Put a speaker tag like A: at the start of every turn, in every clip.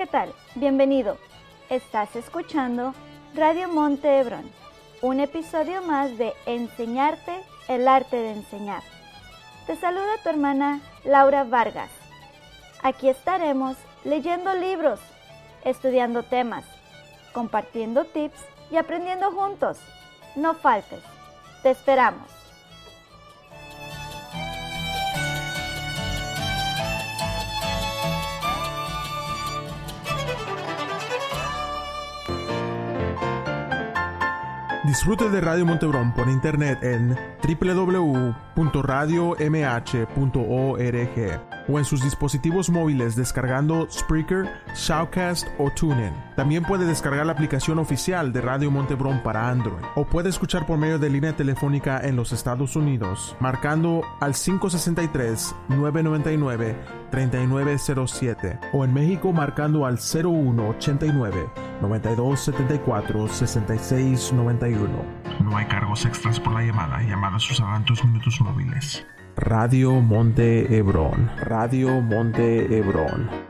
A: ¿qué tal? Bienvenido. Estás escuchando Radio Monte Hebrón, un episodio más de Enseñarte el arte de enseñar. Te saluda tu hermana Laura Vargas. Aquí estaremos leyendo libros, estudiando temas, compartiendo tips y aprendiendo juntos. No faltes. Te esperamos.
B: Disfrute de Radio Montebrón por internet en www.radiomh.org o en sus dispositivos móviles descargando Spreaker, Shoutcast o TuneIn. También puede descargar la aplicación oficial de Radio Montebrón para Android o puede escuchar por medio de línea telefónica en los Estados Unidos marcando al 563 999 3907 o en México marcando al 0189 9274 6691. No hay cargos extras por la llamada. Llamadas usarán tus minutos móviles. Radio Monte Hebrón. Radio Monte Hebrón.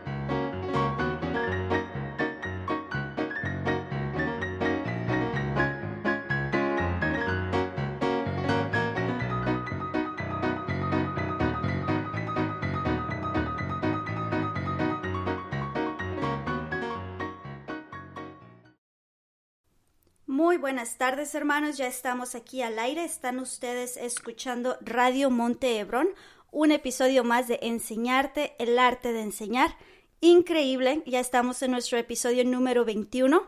A: Buenas tardes hermanos, ya estamos aquí al aire, están ustedes escuchando Radio Monte Hebrón, un episodio más de Enseñarte el arte de enseñar. Increíble, ya estamos en nuestro episodio número 21,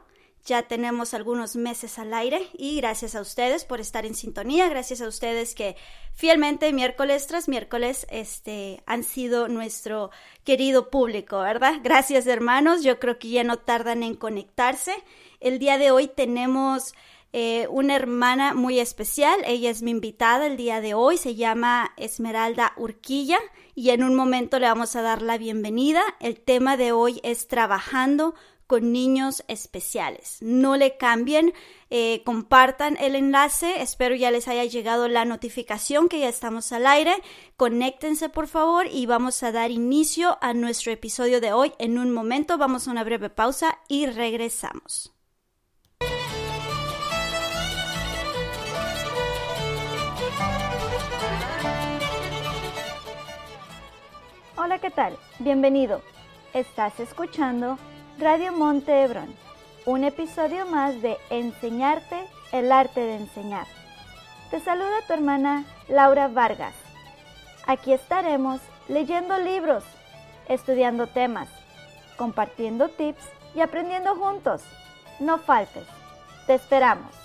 A: ya tenemos algunos meses al aire y gracias a ustedes por estar en sintonía, gracias a ustedes que fielmente miércoles tras miércoles este han sido nuestro querido público, ¿verdad? Gracias hermanos, yo creo que ya no tardan en conectarse. El día de hoy tenemos eh, una hermana muy especial. Ella es mi invitada el día de hoy. Se llama Esmeralda Urquilla y en un momento le vamos a dar la bienvenida. El tema de hoy es trabajando con niños especiales. No le cambien, eh, compartan el enlace. Espero ya les haya llegado la notificación que ya estamos al aire. Conéctense por favor y vamos a dar inicio a nuestro episodio de hoy. En un momento vamos a una breve pausa y regresamos. Hola, ¿qué tal? Bienvenido. Estás escuchando Radio Monte Hebrón, un episodio más de Enseñarte el arte de enseñar. Te saluda tu hermana Laura Vargas. Aquí estaremos leyendo libros, estudiando temas, compartiendo tips y aprendiendo juntos. No faltes. Te esperamos.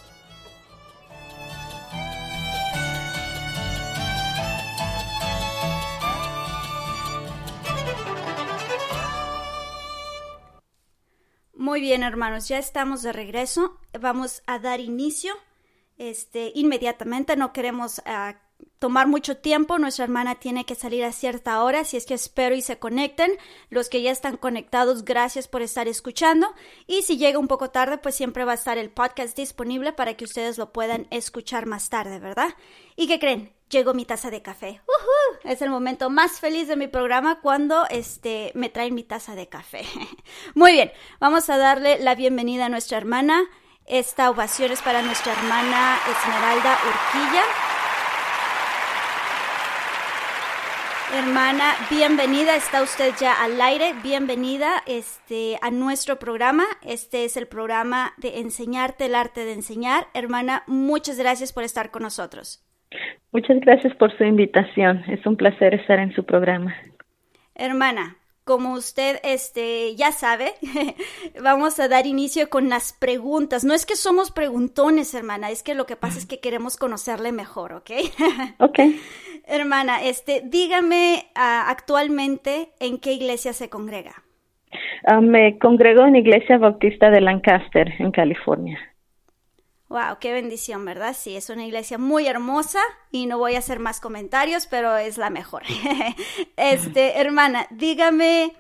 A: Muy bien, hermanos, ya estamos de regreso. Vamos a dar inicio este, inmediatamente. No queremos uh, tomar mucho tiempo. Nuestra hermana tiene que salir a cierta hora, así es que espero y se conecten. Los que ya están conectados, gracias por estar escuchando. Y si llega un poco tarde, pues siempre va a estar el podcast disponible para que ustedes lo puedan escuchar más tarde, ¿verdad? ¿Y qué creen? Llegó mi taza de café. Es el momento más feliz de mi programa cuando este, me traen mi taza de café. Muy bien, vamos a darle la bienvenida a nuestra hermana. Esta ovación es para nuestra hermana Esmeralda Urquilla. Hermana, bienvenida, está usted ya al aire, bienvenida este, a nuestro programa. Este es el programa de Enseñarte el arte de enseñar. Hermana, muchas gracias por estar con nosotros.
C: Muchas gracias por su invitación. Es un placer estar en su programa.
A: Hermana, como usted este, ya sabe, vamos a dar inicio con las preguntas. No es que somos preguntones, hermana, es que lo que pasa es que queremos conocerle mejor, ¿ok?
C: Ok.
A: hermana, este, dígame uh, actualmente en qué iglesia se congrega.
C: Uh, me congrego en Iglesia Bautista de Lancaster, en California.
A: Wow, qué bendición, ¿verdad? Sí, es una iglesia muy hermosa y no voy a hacer más comentarios, pero es la mejor. este, hermana, dígame,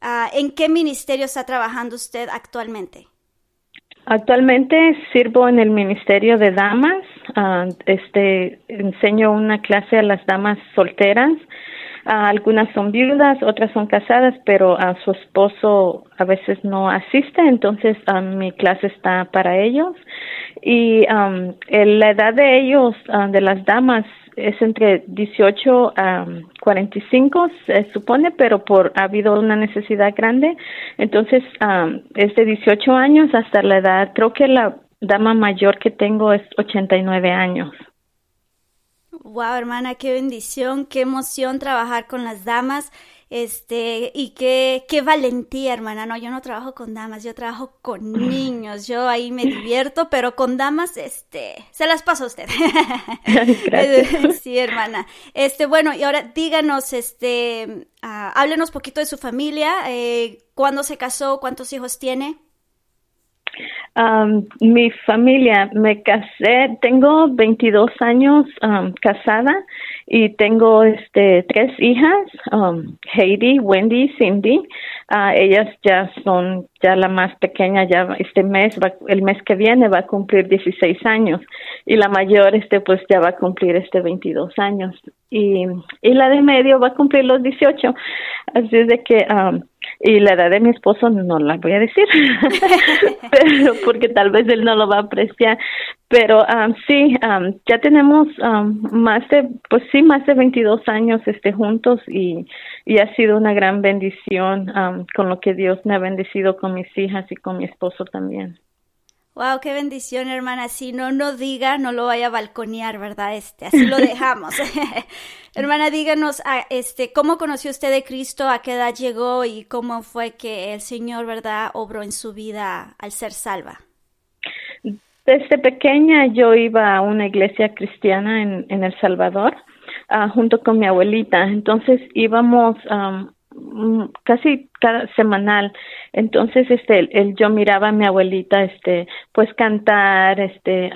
A: uh, ¿en qué ministerio está trabajando usted actualmente?
C: Actualmente sirvo en el Ministerio de Damas. Uh, este, enseño una clase a las damas solteras algunas son viudas, otras son casadas, pero a su esposo a veces no asiste, entonces mi clase está para ellos. Y la edad de ellos, de las damas, es entre 18 a 45, se supone, pero por ha habido una necesidad grande. Entonces, es de 18 años hasta la edad, creo que la dama mayor que tengo es 89 años.
A: Wow, hermana, qué bendición, qué emoción trabajar con las damas. Este, y qué, qué valentía, hermana. No, yo no trabajo con damas, yo trabajo con niños. Yo ahí me divierto, pero con damas, este, se las paso a usted.
C: Gracias.
A: sí, hermana. Este, bueno, y ahora díganos, este, uh, háblenos poquito de su familia. Eh, ¿Cuándo se casó? ¿Cuántos hijos tiene?
C: Um, mi familia, me casé, tengo 22 años um, casada y tengo este tres hijas, um, Heidi, Wendy, Cindy. Uh, ellas ya son ya la más pequeña ya este mes va, el mes que viene va a cumplir 16 años y la mayor este pues ya va a cumplir este 22 años y y la de medio va a cumplir los 18 así es de que um, y la edad de mi esposo no la voy a decir, pero porque tal vez él no lo va a apreciar. Pero um, sí, um, ya tenemos um, más de, pues sí, más de 22 años este, juntos y, y ha sido una gran bendición con lo que Dios me ha bendecido con mis hijas y con mi esposo también.
A: Wow, qué bendición, hermana. Si no, no diga, no lo vaya a balconear, ¿verdad? Este, así lo dejamos. hermana, díganos, ah, este, ¿cómo conoció usted de Cristo? ¿A qué edad llegó? Y cómo fue que el Señor, verdad, obró en su vida al ser salva.
C: Desde pequeña yo iba a una iglesia cristiana en, en El Salvador, uh, junto con mi abuelita. Entonces íbamos um, casi cada semanal. Entonces este el, yo miraba a mi abuelita este pues cantar este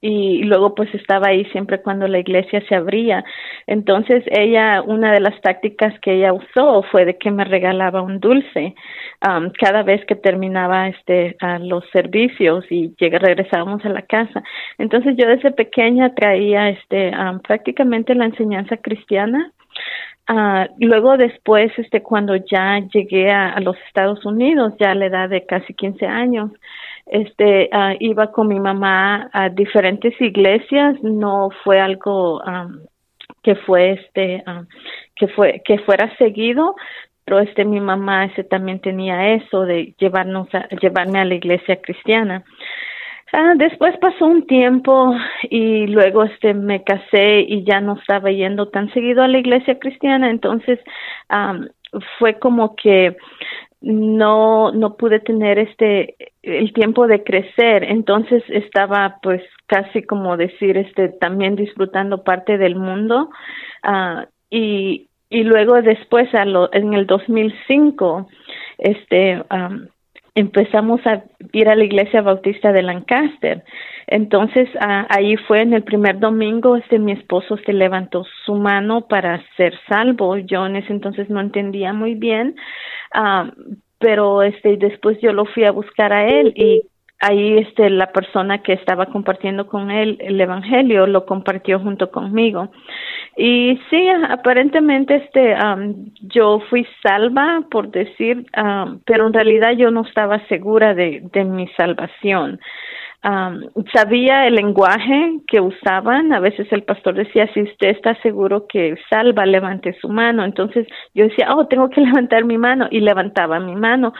C: y luego pues estaba ahí siempre cuando la iglesia se abría. Entonces ella una de las tácticas que ella usó fue de que me regalaba un dulce cada vez que terminaba este los servicios y llega, regresábamos a la casa. Entonces yo desde pequeña traía este prácticamente la enseñanza cristiana Uh, luego después, este, cuando ya llegué a, los Estados Unidos, ya a la edad de casi 15 años, este, uh, iba con mi mamá a diferentes iglesias, no fue algo que fue, este, um, que fue, que fuera seguido, pero este, mi mamá, ese también tenía eso de llevarnos a, llevarme a la iglesia cristiana. Ah, después pasó un tiempo y luego este me casé y ya no estaba yendo tan seguido a la iglesia cristiana, entonces fue como que no no pude tener este el tiempo de crecer, entonces estaba pues casi como decir este también disfrutando parte del mundo. Uh, y y luego después a lo, en el 2005 este um, empezamos a ir a la iglesia bautista de Lancaster. Entonces, ahí fue en el primer domingo, este mi esposo se levantó su mano para ser salvo. Yo en ese entonces no entendía muy bien, ah, pero este después yo lo fui a buscar a él y ahí este la persona que estaba compartiendo con él el evangelio lo compartió junto conmigo y sí aparentemente este yo fui salva por decir pero en realidad yo no estaba segura de, de mi salvación sabía el lenguaje que usaban. A veces el pastor decía, si usted está seguro que salva, levante su mano. Entonces yo decía, oh, tengo que levantar mi mano y levantaba mi mano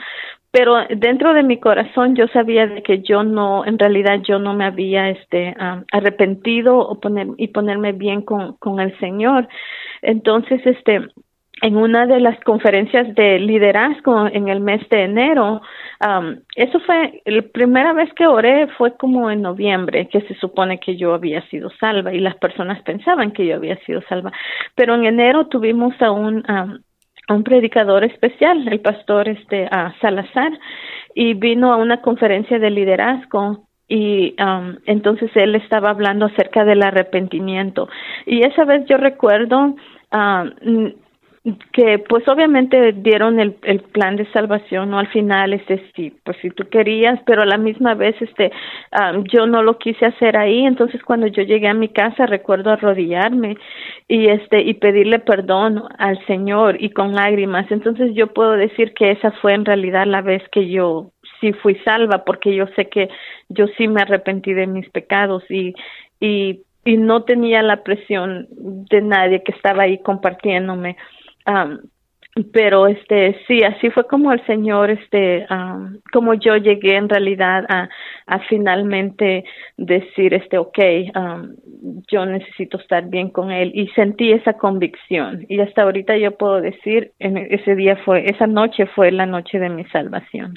C: pero dentro de mi corazón yo sabía de que yo no en realidad yo no me había este arrepentido o poner y ponerme bien con con el Señor. Entonces este en una de las conferencias de liderazgo en el mes de enero eso fue la primera vez que oré fue como en noviembre que se supone que yo había sido salva y las personas pensaban que yo había sido salva. Pero en enero tuvimos a un un predicador especial, el pastor este a Salazar, y vino a una conferencia de liderazgo y um, entonces él estaba hablando acerca del arrepentimiento. Y esa vez yo recuerdo um, que pues obviamente dieron el, el plan de salvación, ¿no? Al final, este, sí, pues si tú querías, pero a la misma vez, este, yo no lo quise hacer ahí, entonces cuando yo llegué a mi casa recuerdo arrodillarme y este, y pedirle perdón al Señor y con lágrimas, entonces yo puedo decir que esa fue en realidad la vez que yo sí fui salva, porque yo sé que yo sí me arrepentí de mis pecados y, y y no tenía la presión de nadie que estaba ahí compartiéndome. Pero este sí así fue como el señor este como yo llegué en realidad a, a finalmente decir este okay yo necesito estar bien con él y sentí esa convicción y hasta ahorita yo puedo decir en ese día fue esa noche fue la noche de mi salvación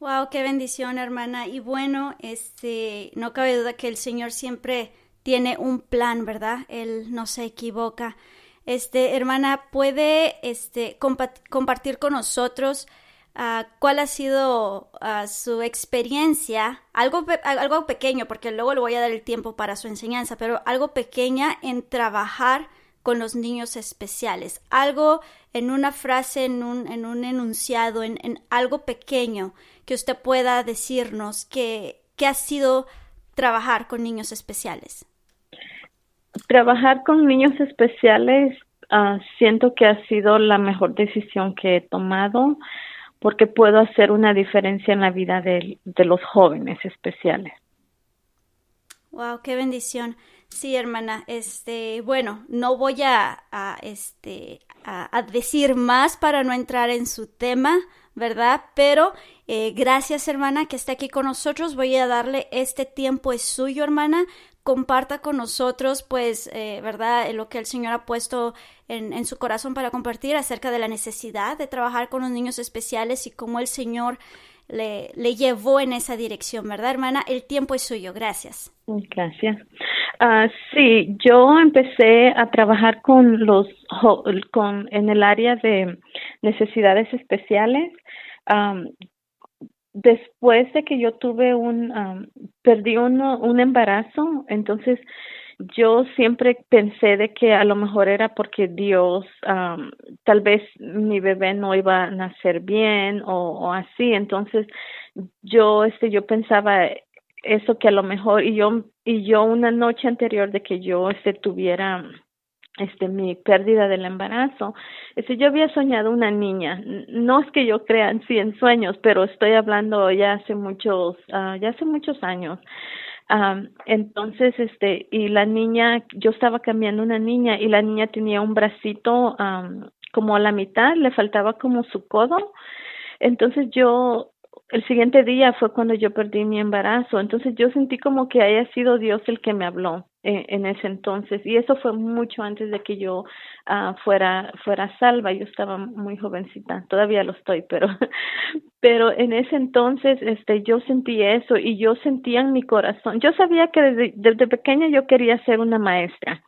A: Wow, qué bendición, hermana. Y bueno, este, no cabe duda que el Señor siempre tiene un plan, ¿verdad? Él no se equivoca. Este, hermana, ¿puede este, compartir con nosotros uh, cuál ha sido uh, su experiencia? Algo, algo pequeño, porque luego le voy a dar el tiempo para su enseñanza, pero algo pequeña en trabajar con los niños especiales. Algo en una frase, en un, en un enunciado, en, en algo pequeño que usted pueda decirnos que, que ha sido trabajar con niños especiales
C: trabajar con niños especiales uh, siento que ha sido la mejor decisión que he tomado porque puedo hacer una diferencia en la vida de, de los jóvenes especiales.
A: Wow, qué bendición. Sí, hermana, este, bueno, no voy a, este, a, a, decir más para no entrar en su tema, ¿verdad? Pero eh, gracias, hermana, que está aquí con nosotros. Voy a darle este tiempo es suyo, hermana, comparta con nosotros, pues, eh, ¿verdad?, lo que el Señor ha puesto en, en, su corazón para compartir acerca de la necesidad de trabajar con los niños especiales y cómo el Señor le, le llevó en esa dirección, ¿verdad, hermana? El tiempo es suyo. Gracias.
C: Gracias. Uh, sí, yo empecé a trabajar con los, con, en el área de necesidades especiales. Después de que yo tuve un, perdí uno, un embarazo, entonces yo siempre pensé de que a lo mejor era porque Dios, tal vez mi bebé no iba a nacer bien o, o, así, entonces yo, este, yo pensaba eso que a lo mejor y yo y yo una noche anterior de que yo este tuviera este mi pérdida del embarazo. Este yo había soñado una niña no es que yo crea en sí en sueños pero estoy hablando ya hace muchos uh, ya hace muchos años. Um, entonces este y la niña yo estaba cambiando una niña y la niña tenía un bracito um, como a la mitad le faltaba como su codo. Entonces yo el siguiente día fue cuando yo perdí mi embarazo. Entonces yo sentí como que haya sido Dios el que me habló en, en ese entonces. Y eso fue mucho antes de que yo uh, fuera, fuera salva. Yo estaba muy jovencita, todavía lo estoy, pero, pero en ese entonces este, yo sentí eso y yo sentía en mi corazón. Yo sabía que desde pequeña yo quería ser una maestra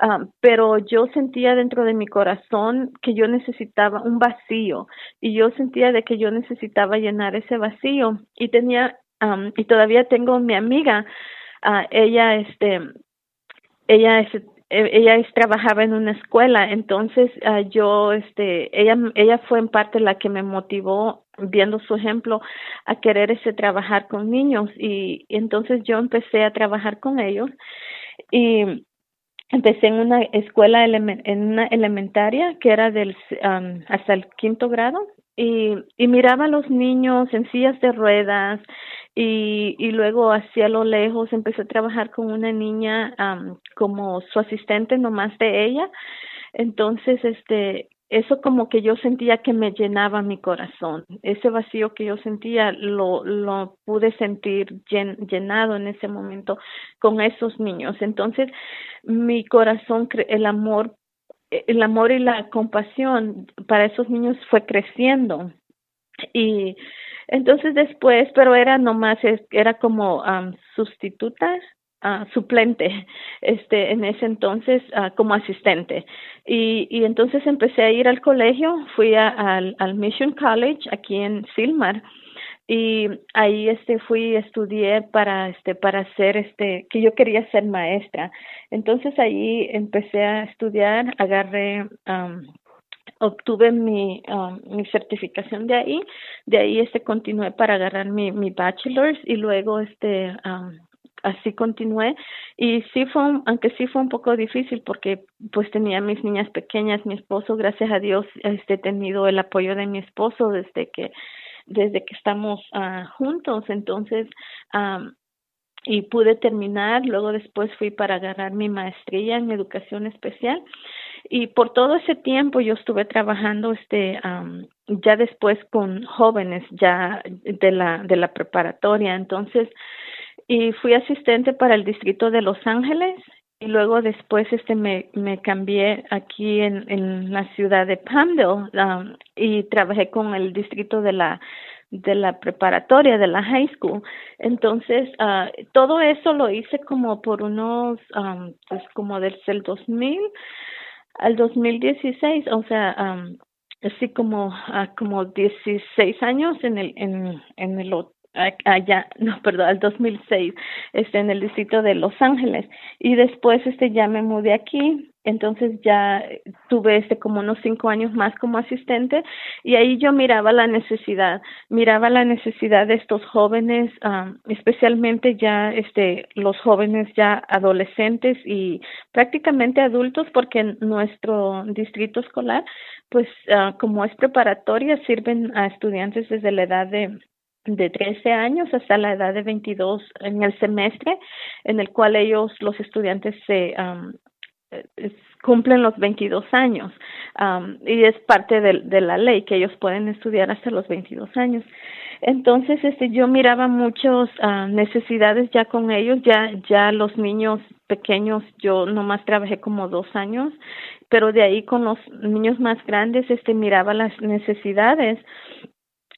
C: Ah, pero yo sentía dentro de mi corazón que yo necesitaba un vacío y yo sentía de que yo necesitaba llenar ese vacío y tenía y todavía tengo mi amiga uh, ella este ella es e, ella es, trabajaba en una escuela entonces uh, yo este ella ella fue en parte la que me motivó viendo su ejemplo a querer ese trabajar con niños y, y entonces yo empecé a trabajar con ellos y empecé en una escuela en una elementaria que era del hasta el quinto grado y, y miraba a los niños en sillas de ruedas y, y luego hacia lo lejos empecé a trabajar con una niña como su asistente nomás de ella. Entonces este eso como que yo sentía que me llenaba mi corazón. Ese vacío que yo sentía lo, lo pude sentir llenado en ese momento con esos niños. Entonces, mi corazón, el amor, el amor y la compasión para esos niños fue creciendo. Y entonces después, pero era nomás, era como um, sustitutas uh, suplente este en ese entonces uh, como asistente. Y, y entonces empecé a ir al colegio fui a, al, Mission College aquí en Silmar y ahí este fui estudié para este para ser este que yo quería ser maestra. Entonces ahí empecé a estudiar agarré obtuve mi mi certificación de ahí. De ahí este continué para agarrar mi mi bachelor's y luego este así continué. Y sí fue aunque sí fue un poco difícil porque pues tenía mis niñas pequeñas mi esposo gracias a Dios este tenido el apoyo de mi esposo desde que desde que estamos uh, juntos. Entonces um, y pude terminar. Luego después fui para agarrar mi maestría en educación especial. Y por todo ese tiempo yo estuve trabajando este um, ya después con jóvenes ya de la de la preparatoria. Entonces y fui asistente para el distrito de Los Ángeles y luego después este me, me cambié aquí en, en la ciudad de Palmdale um, y trabajé con el distrito de la de la preparatoria de la high school. Entonces uh, todo eso lo hice como por unos um, pues como desde el 2000 al 2016 o sea um, así como uh, como 16 años en el en en el allá, no, perdón, al 2006, este, en el distrito de Los Ángeles. Y después, este, ya me mudé aquí, entonces ya tuve, este, como unos cinco años más como asistente, y ahí yo miraba la necesidad, miraba la necesidad de estos jóvenes, especialmente ya, este, los jóvenes ya adolescentes y prácticamente adultos, porque en nuestro distrito escolar, pues, uh, como es preparatoria, sirven a estudiantes desde la edad de de 13 años hasta la edad de 22 en el semestre en el cual ellos, los estudiantes, se um, cumplen los 22 años um, y es parte de, de, la ley que ellos pueden estudiar hasta los 22 años. Entonces, este, yo miraba muchas uh, necesidades ya con ellos, ya, ya los niños pequeños, yo nomás trabajé como dos años, pero de ahí con los niños más grandes, este, miraba las necesidades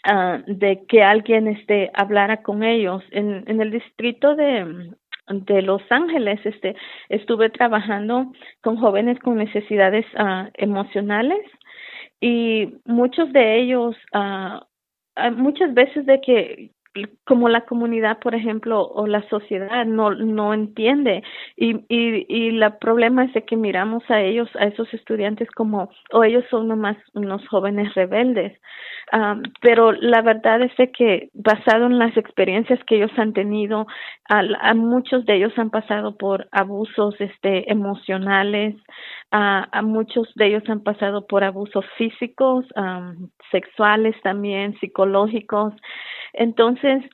C: uh, de que alguien este hablara con ellos. En, en el distrito de de Los Ángeles este estuve trabajando con jóvenes con necesidades uh, emocionales y muchos de ellos uh, muchas veces de que como la comunidad, por ejemplo, o la sociedad no no entiende. Y y y la problema es de que miramos a ellos, a esos estudiantes como o ellos son nomás unos jóvenes rebeldes, um, pero la verdad es de que basado en las experiencias que ellos han tenido, a, muchos de ellos han pasado por abusos este emocionales, a muchos de ellos han pasado por abusos físicos, um, sexuales también, psicológicos entonces,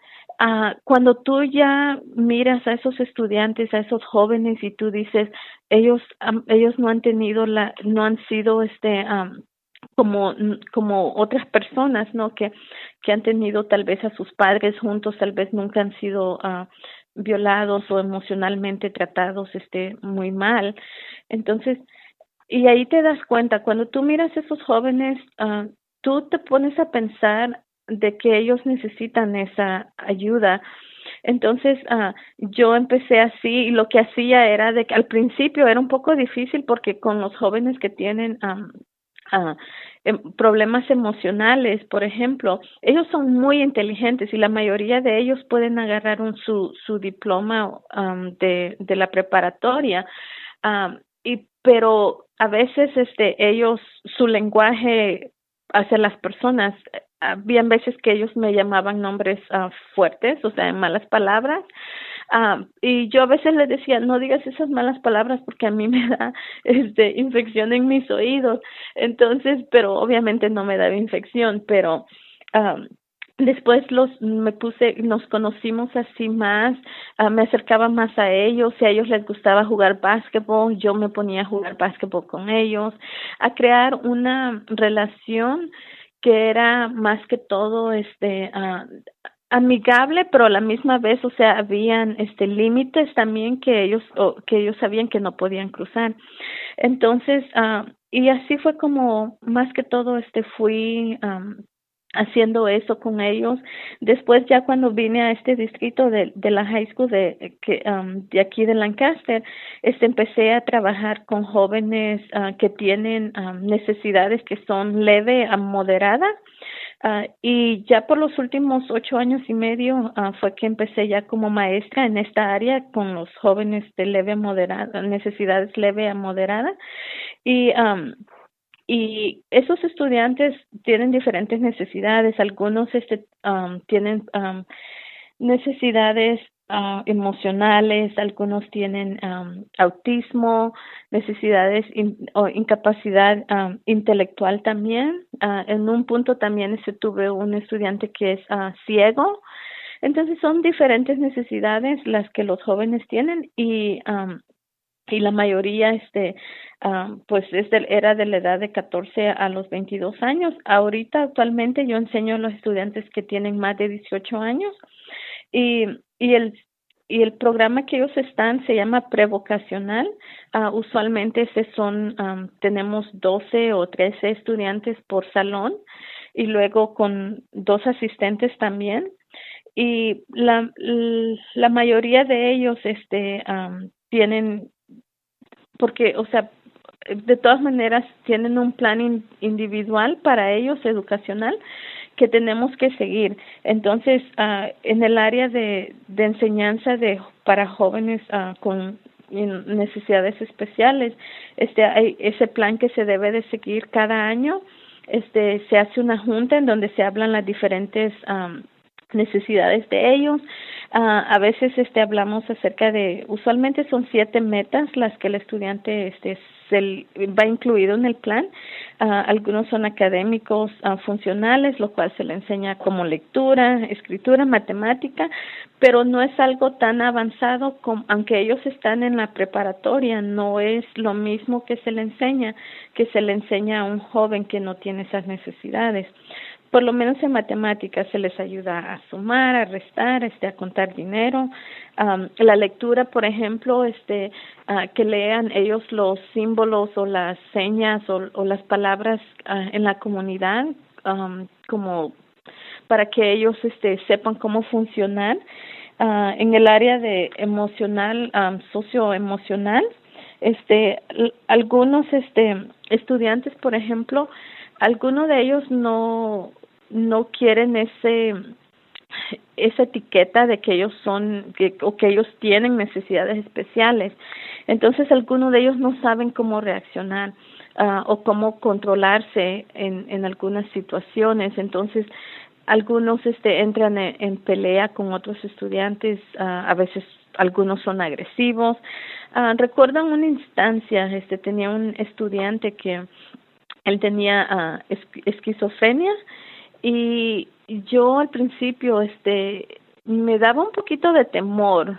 C: uh, cuando tú ya miras a esos estudiantes, a esos jóvenes y tú dices, ellos, um, ellos no han tenido la, no han sido este, um, como como otras personas no que que han tenido tal vez a sus padres juntos tal vez nunca han sido uh, violados o emocionalmente tratados este muy mal. Entonces y ahí te das cuenta cuando tú miras a esos jóvenes uh, tú te pones a pensar de que ellos necesitan esa ayuda. Entonces, uh, yo empecé así y lo que hacía era de que al principio era un poco difícil porque con los jóvenes que tienen um, uh, problemas emocionales, por ejemplo, ellos son muy inteligentes y la mayoría de ellos pueden agarrar un, su, su diploma de, de la preparatoria, pero a veces este, ellos, su lenguaje hacia las personas habían veces que ellos me llamaban nombres uh, fuertes, o sea, malas palabras, uh, y yo a veces les decía, no digas esas malas palabras porque a mí me da este infección en mis oídos, entonces, pero obviamente no me daba infección, pero um, después los me puse nos conocimos así más me acercaba más a ellos si a ellos les gustaba jugar básquetbol yo me ponía a jugar básquetbol con ellos a crear una relación que era más que todo este uh, amigable pero a la misma vez o sea habían este límites también que ellos o, que ellos sabían que no podían cruzar. Entonces uh, y así fue como más que todo este fui um, haciendo eso con ellos. Después ya cuando vine a este distrito de, la high school de, que, um, de aquí de Lancaster, este, empecé a trabajar con jóvenes uh, que tienen um, necesidades que son leve a moderada. Ah, y ya por los últimos ocho años y medio ah, fue que empecé ya como maestra en esta área con los jóvenes de leve a moderada, necesidades leve a moderada. Y, y esos estudiantes tienen diferentes necesidades. Algunos este, tienen necesidades uh, emocionales, algunos tienen um, autismo, necesidades o incapacidad um, intelectual también. Uh, en un punto también se tuve un estudiante que es uh, ciego. Entonces son diferentes necesidades las que los jóvenes tienen y um, y la mayoría este pues es era de la edad de 14 a los 22 años. Ahorita actualmente yo enseño a los estudiantes que tienen más de 18 años y, y el y el programa que ellos están se llama prevocacional. Uh, usualmente ese son, tenemos 12 o 13 estudiantes por salón y luego con dos asistentes también. Y la, la mayoría de ellos este, tienen, porque, o sea, de todas maneras tienen un plan individual para ellos educacional que tenemos que seguir. Entonces, uh, en el área de, de enseñanza de para jóvenes uh, con necesidades especiales, este hay ese plan que se debe de seguir cada año. Este se hace una junta en donde se hablan las diferentes um, necesidades de ellos. Uh, a veces este hablamos acerca de usualmente son siete metas las que el estudiante este se va incluido en el plan. Uh, algunos son académicos uh, funcionales, lo cual se le enseña como lectura, escritura, matemática, pero no es algo tan avanzado como, aunque ellos están en la preparatoria, no es lo mismo que se le enseña, que se le enseña a un joven que no tiene esas necesidades por lo menos en matemáticas se les ayuda a sumar, a restar, este, a contar dinero. la lectura, por ejemplo, este, uh, que lean ellos los símbolos o las señas o, o las palabras uh, en la comunidad, como para que ellos este, sepan cómo funcionar. Uh, en el área de emocional, socioemocional, este, algunos este, estudiantes, por ejemplo, algunos de ellos no no quieren ese esa etiqueta de que ellos son que, o que ellos tienen necesidades especiales. Entonces algunos de ellos no saben cómo reaccionar uh, o cómo controlarse en, en algunas situaciones. Entonces algunos este entran en, pelea con otros estudiantes, uh, a veces algunos son agresivos. Uh, recuerdo una instancia, este tenía un estudiante que él tenía esquizofrenia y yo al principio este me daba un poquito de temor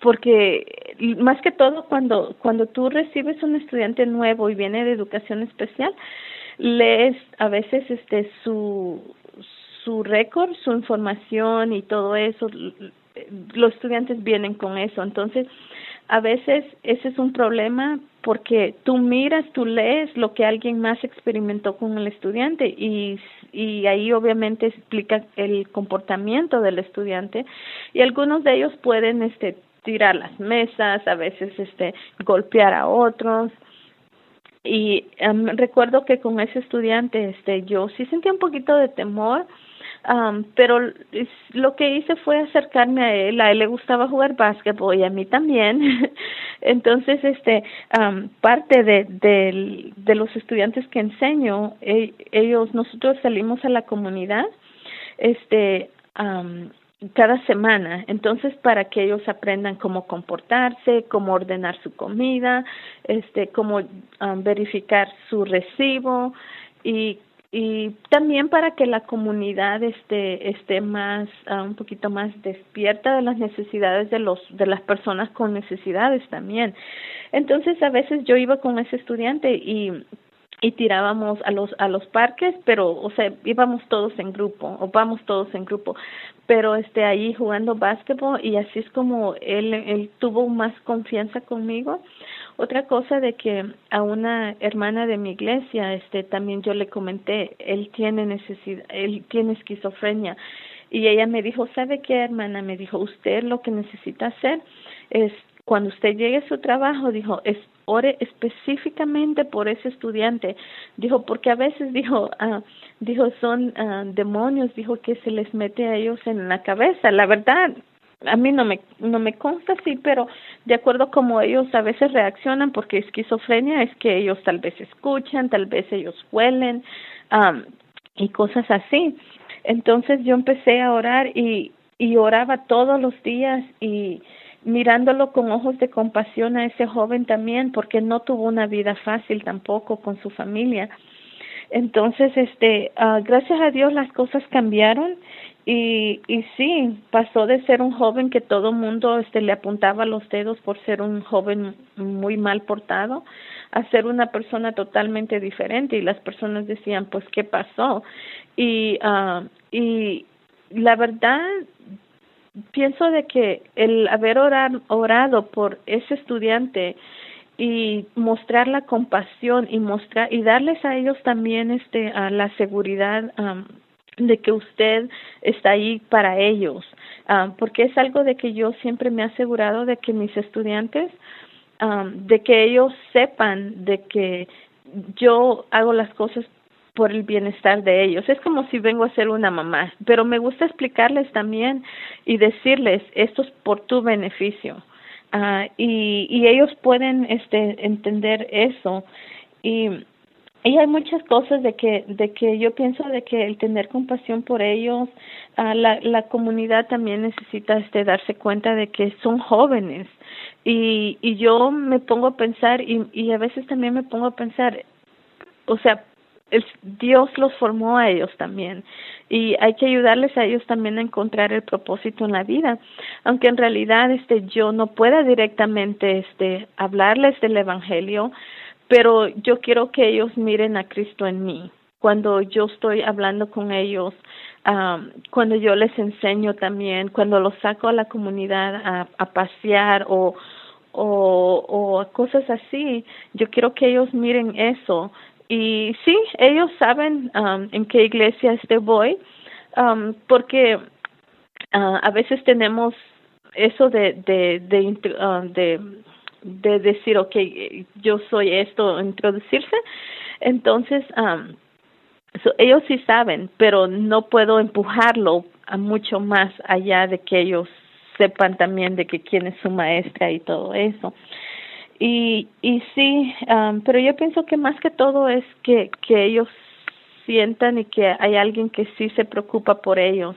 C: porque más que todo cuando cuando tú recibes un estudiante nuevo y viene de educación especial lees a veces este su su récord su información y todo eso los estudiantes vienen con eso. Entonces a veces ese es un problema porque tú miras, tú lees lo que alguien más experimentó con el estudiante y, y ahí obviamente explica el comportamiento del estudiante y algunos de ellos pueden este tirar las mesas, a veces este golpear a otros. Y um, recuerdo que con ese estudiante este yo sí sentía un poquito de temor Um, pero lo que hice fue acercarme a él, a él le gustaba jugar básquetbol y a mí también. Entonces, este, um, parte de, de, los estudiantes que enseño, e, ellos, nosotros salimos a la comunidad, este, um, cada semana. Entonces, para que ellos aprendan cómo comportarse, cómo ordenar su comida, este, cómo verificar su recibo y y también para que la comunidad esté esté más uh, un poquito más despierta de las necesidades de los de las personas con necesidades también. Entonces a veces yo iba con ese estudiante y y tirábamos a los a los parques pero o sea íbamos todos en grupo o vamos todos en grupo. Pero este ahí jugando básquetbol y así es como él él tuvo más confianza conmigo otra cosa de que a una hermana de mi iglesia, este, también yo le comenté, él tiene necesidad, él tiene esquizofrenia. Y ella me dijo, ¿sabe qué, hermana? Me dijo, usted lo que necesita hacer es cuando usted llegue a su trabajo, dijo, es, ore específicamente por ese estudiante. Dijo, porque a veces, dijo, uh, dijo, son uh, demonios, dijo, que se les mete a ellos en la cabeza. La verdad, a mí no me no me consta sí pero de acuerdo como ellos a veces reaccionan porque esquizofrenia es que ellos tal vez escuchan tal vez ellos huelen um, y cosas así. Entonces yo empecé a orar y y oraba todos los días y mirándolo con ojos de compasión a ese joven también porque no tuvo una vida fácil tampoco con su familia entonces este uh, gracias a Dios las cosas cambiaron y, y sí, pasó de ser un joven que todo mundo este, le apuntaba los dedos por ser un joven muy mal portado a ser una persona totalmente diferente y las personas decían, pues, ¿qué pasó? Y, uh, y la verdad, pienso de que el haber orar, orado por ese estudiante y mostrar la compasión y mostrar y darles a ellos también este la seguridad de que usted está ahí para ellos, porque es algo de que yo siempre me he asegurado de que mis estudiantes, de que ellos sepan de que yo hago las cosas por el bienestar de ellos. Es como si vengo a ser una mamá, pero me gusta explicarles también y decirles esto es por tu beneficio. Uh, y, ellos pueden este entender eso. Y y hay muchas cosas de que de que yo pienso de que el tener compasión por ellos uh, la la comunidad también necesita este darse cuenta de que son jóvenes. Y y yo me pongo a pensar y y a veces también me pongo a pensar o sea Dios los formó a ellos también y hay que ayudarles a ellos también a encontrar el propósito en la vida aunque en realidad este yo no pueda directamente este hablarles del evangelio pero yo quiero que ellos miren a Cristo en mí cuando yo estoy hablando con ellos, cuando yo les enseño también, cuando los saco a la comunidad a, a pasear o, o, o cosas así, yo quiero que ellos miren eso. Y sí, ellos saben um, en qué iglesia este voy, um, porque uh, a veces tenemos eso de, de, de, uh, de de decir, ok, yo soy esto, introducirse. Entonces, um, ellos sí saben, pero no puedo empujarlo a mucho más allá de que ellos sepan también de que quién es su maestra y todo eso. Y, y sí, um, pero yo pienso que más que todo es que, que ellos sientan y que hay alguien que sí se preocupa por ellos.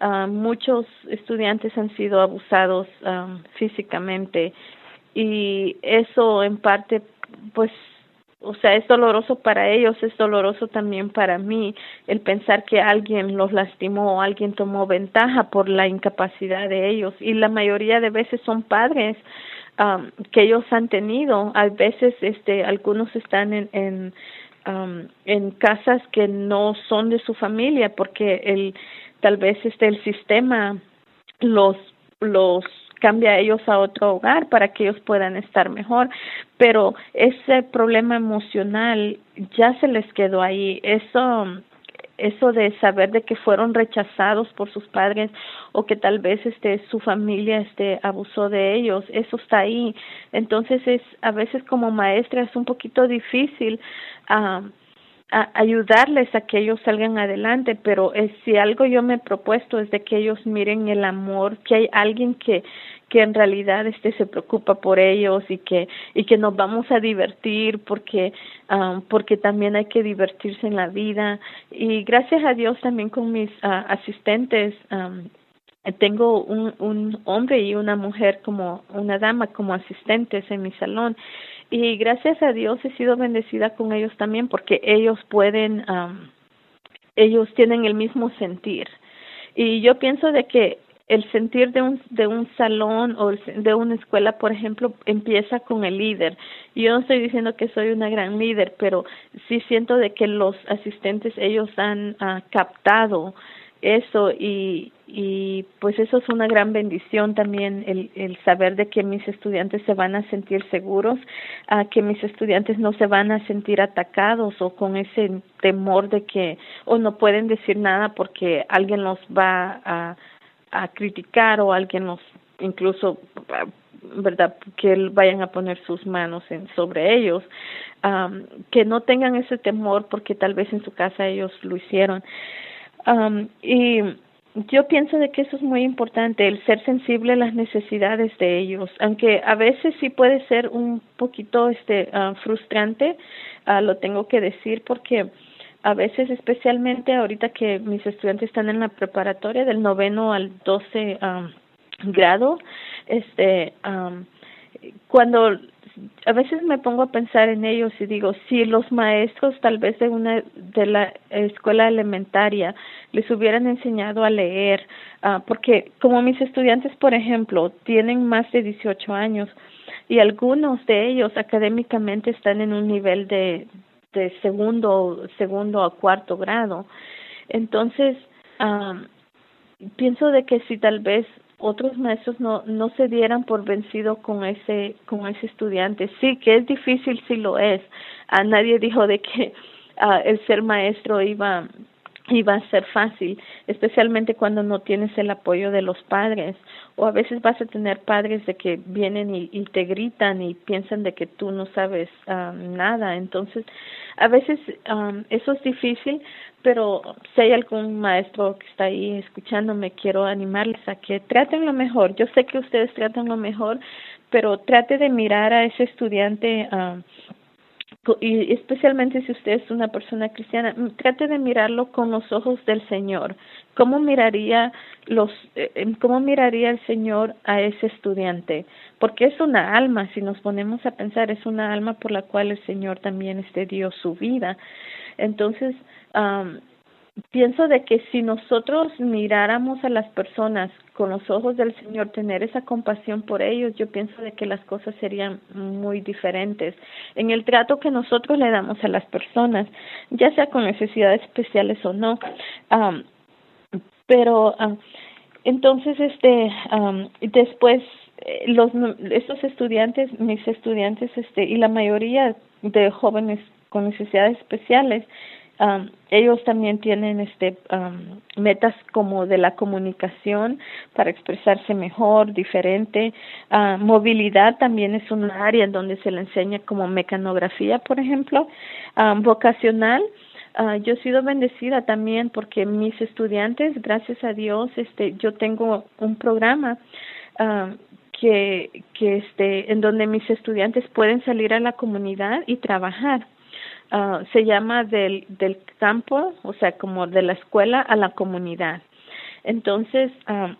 C: Uh, muchos estudiantes han sido abusados um, físicamente y eso en parte pues o sea, es doloroso para ellos, es doloroso también para mí el pensar que alguien los lastimó o alguien tomó ventaja por la incapacidad de ellos y la mayoría de veces son padres um, que ellos han tenido, a veces este algunos están en en um, en casas que no son de su familia porque el tal vez este el sistema los los cambia a ellos a otro hogar para que ellos puedan estar mejor, pero ese problema emocional ya se les quedó ahí. Eso eso de saber de que fueron rechazados por sus padres o que tal vez este su familia este abusó de ellos eso está ahí. Entonces es a veces como maestra es un poquito difícil uh, a ayudarles a que ellos salgan adelante, pero eh, si algo yo me he propuesto es de que ellos miren el amor, que hay alguien que que en realidad este se preocupa por ellos y que y que nos vamos a divertir porque um, porque también hay que divertirse en la vida. Y gracias a Dios también con mis uh, asistentes um, tengo un, un hombre y una mujer como una dama como asistentes en mi salón y gracias a Dios he sido bendecida con ellos también porque ellos pueden um, ellos tienen el mismo sentir. Y yo pienso de que el sentir de un de un salón o de una escuela por ejemplo empieza con el líder. Yo no estoy diciendo que soy una gran líder pero sí siento de que los asistentes ellos han uh, captado eso y, y pues eso es una gran bendición también el, el saber de que mis estudiantes se van a sentir seguros, a que mis estudiantes no se van a sentir atacados o con ese temor de que o no pueden decir nada porque alguien los va a, a criticar o alguien los incluso verdad que vayan a poner sus manos en, sobre ellos que no tengan ese temor porque tal vez en su casa ellos lo hicieron. Y yo pienso de que eso es muy importante, el ser sensible a las necesidades de ellos, aunque a veces sí puede ser un poquito este uh, frustrante, uh, lo tengo que decir porque a veces, especialmente ahorita que mis estudiantes están en la preparatoria del noveno al doce grado, este, um, cuando a veces me pongo a pensar en ellos y digo, si los maestros tal vez de una de la escuela elementaria les hubieran enseñado a leer, uh, porque como mis estudiantes, por ejemplo, tienen más de 18 años y algunos de ellos académicamente están en un nivel de, de segundo, segundo a cuarto grado. Entonces, um, pienso de que si tal vez otros maestros no no se dieran por vencido con ese con ese estudiante. Sí que es difícil sí lo es. A nadie dijo de que uh, el ser maestro iba iba a ser fácil, especialmente cuando no tienes el apoyo de los padres. O a veces vas a tener padres de que vienen y, y te gritan y piensan de que tú no sabes um, nada, entonces a veces um, eso es difícil, pero si hay algún maestro que está ahí escuchándome, quiero animarles a que traten lo mejor. Yo sé que ustedes tratan lo mejor, pero trate de mirar a ese estudiante um, y especialmente si usted es una persona cristiana, trate de mirarlo con los ojos del Señor. ¿Cómo miraría los eh, em, cómo miraría el Señor a ese estudiante? Porque es una alma, si nos ponemos a pensar, es una alma por la cual el Señor también este dio su vida. Entonces, um, pienso de que si nosotros miráramos a las personas con los ojos del Señor, tener esa compasión por ellos, yo pienso de que las cosas serían muy diferentes. En el trato que nosotros le damos a las personas, ya sea con necesidades especiales o no, pero um, entonces este después eh, los estos estudiantes, mis estudiantes este y la mayoría de jóvenes con necesidades especiales um, ellos también tienen este um, metas como de la comunicación para expresarse mejor, diferente. Uh, movilidad también es una área en donde se le enseña como mecanografía, por ejemplo. Um, vocacional, uh, yo he sido bendecida también porque mis estudiantes, gracias a Dios, este, yo tengo un programa que, que este, en donde mis estudiantes pueden salir a la comunidad y trabajar. Ah, se llama del, del campo, o sea, como de la escuela a la comunidad. Entonces, uh,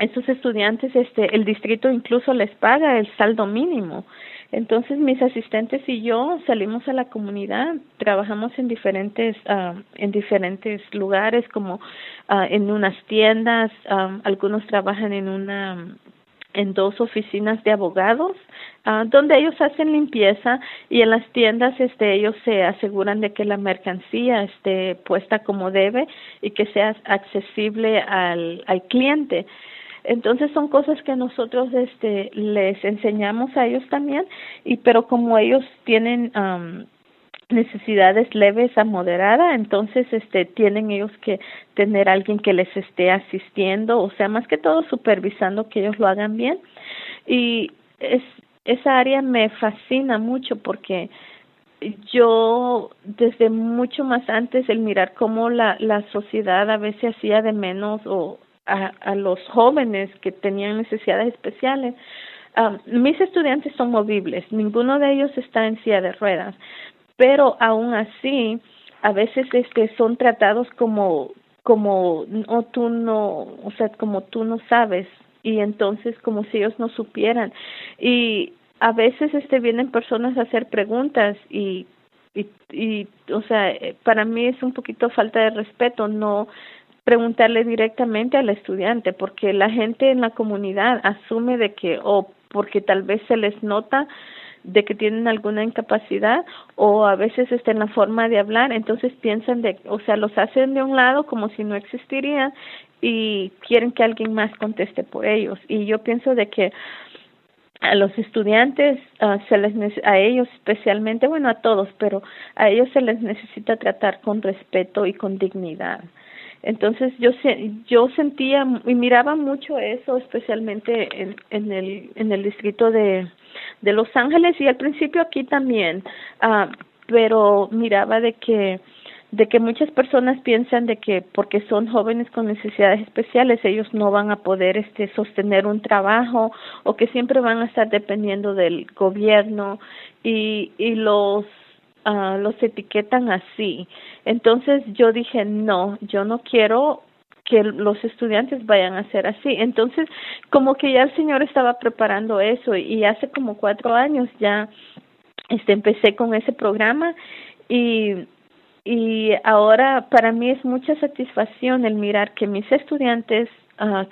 C: estos estudiantes, este, el distrito incluso les paga el saldo mínimo. Entonces, mis asistentes y yo salimos a la comunidad, trabajamos en diferentes, uh, en diferentes lugares, como en unas tiendas, algunos trabajan en una en dos oficinas de abogados uh, donde ellos hacen limpieza y en las tiendas este ellos se aseguran de que la mercancía esté puesta como debe y que sea accesible al, al cliente. Entonces son cosas que nosotros este les enseñamos a ellos también y pero como ellos tienen um, necesidades leves a moderada, entonces este tienen ellos que tener alguien que les esté asistiendo, o sea, más que todo supervisando que ellos lo hagan bien. Y es esa área me fascina mucho porque yo desde mucho más antes el mirar cómo la la sociedad a veces hacía de menos o a, a los jóvenes que tenían necesidades especiales um, mis estudiantes son movibles, ninguno de ellos está en silla de ruedas, pero aún así a veces este son tratados como como o tú no o sea como tú no sabes y entonces como si ellos no supieran. Y a veces este vienen personas a hacer preguntas y y, y o sea para mí es un poquito falta de respeto no preguntarle directamente al estudiante porque la gente en la comunidad asume de que o porque tal vez se les nota de que tienen alguna incapacidad o a veces está en la forma de hablar, entonces piensan de, o sea, los hacen de un lado como si no existirían y quieren que alguien más conteste por ellos. Y yo pienso de que a los estudiantes uh, se les a ellos especialmente bueno a todos pero a ellos se les necesita tratar con respeto y con dignidad Entonces yo yo sentía y miraba mucho eso, especialmente en, en el en el distrito de de Los Ángeles y al principio aquí también, ah, pero miraba de que de que muchas personas piensan de que porque son jóvenes con necesidades especiales ellos no van a poder este sostener un trabajo o que siempre van a estar dependiendo del gobierno. Y y los uh, los etiquetan así. Entonces yo dije, no, yo no quiero que los estudiantes vayan a ser así. Entonces, como que ya el Señor estaba preparando eso y hace como cuatro años ya este empecé con ese programa y y ahora para mí es mucha satisfacción el mirar que mis estudiantes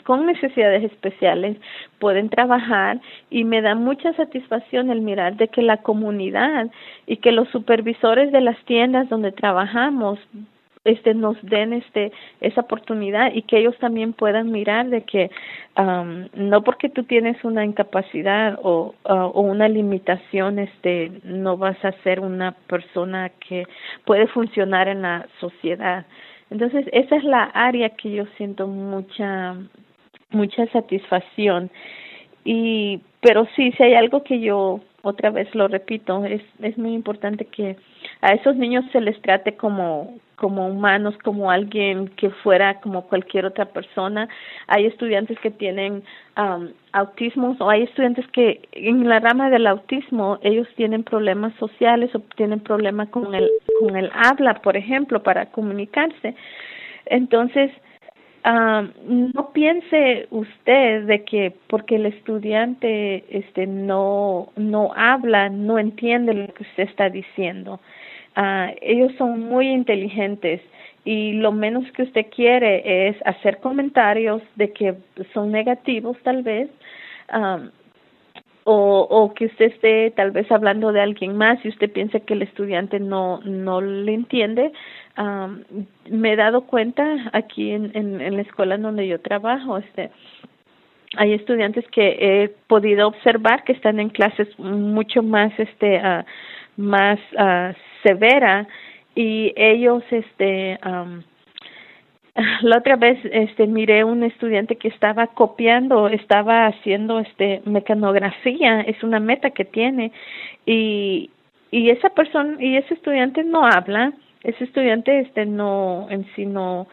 C: con necesidades especiales pueden trabajar y me da mucha satisfacción el mirar de que la comunidad y que los supervisores de las tiendas donde trabajamos este nos den este esa oportunidad y que ellos también puedan mirar de que um, no porque tú tienes una incapacidad o, o una limitación este no vas a ser una persona que puede funcionar en la sociedad entonces, esa es la área que yo siento mucha mucha satisfacción. Y pero sí, si hay algo que yo otra vez lo repito, es es muy importante que a esos niños se les trate como como humanos, como alguien que fuera como cualquier otra persona. Hay estudiantes que tienen um, autismo o hay estudiantes que en la rama del autismo ellos tienen problemas sociales o tienen problemas con el con el habla, por ejemplo, para comunicarse. Entonces, um, no piense usted de que porque el estudiante este no no habla, no entiende lo que usted está diciendo. Uh, ellos son muy inteligentes y lo menos que usted quiere es hacer comentarios de que son negativos tal vez. Um, o, o que usted esté tal vez hablando de alguien más y usted piensa que el estudiante no no le entiende um, me he dado cuenta aquí en, en, la escuela en donde yo trabajo este hay estudiantes que he podido observar que están en clases mucho más este uh, más uh, severa y ellos este um, la otra vez este miré un estudiante que estaba copiando estaba haciendo este mecanografía es una meta que tiene y y esa persona y ese estudiante no habla ese estudiante este no en sí no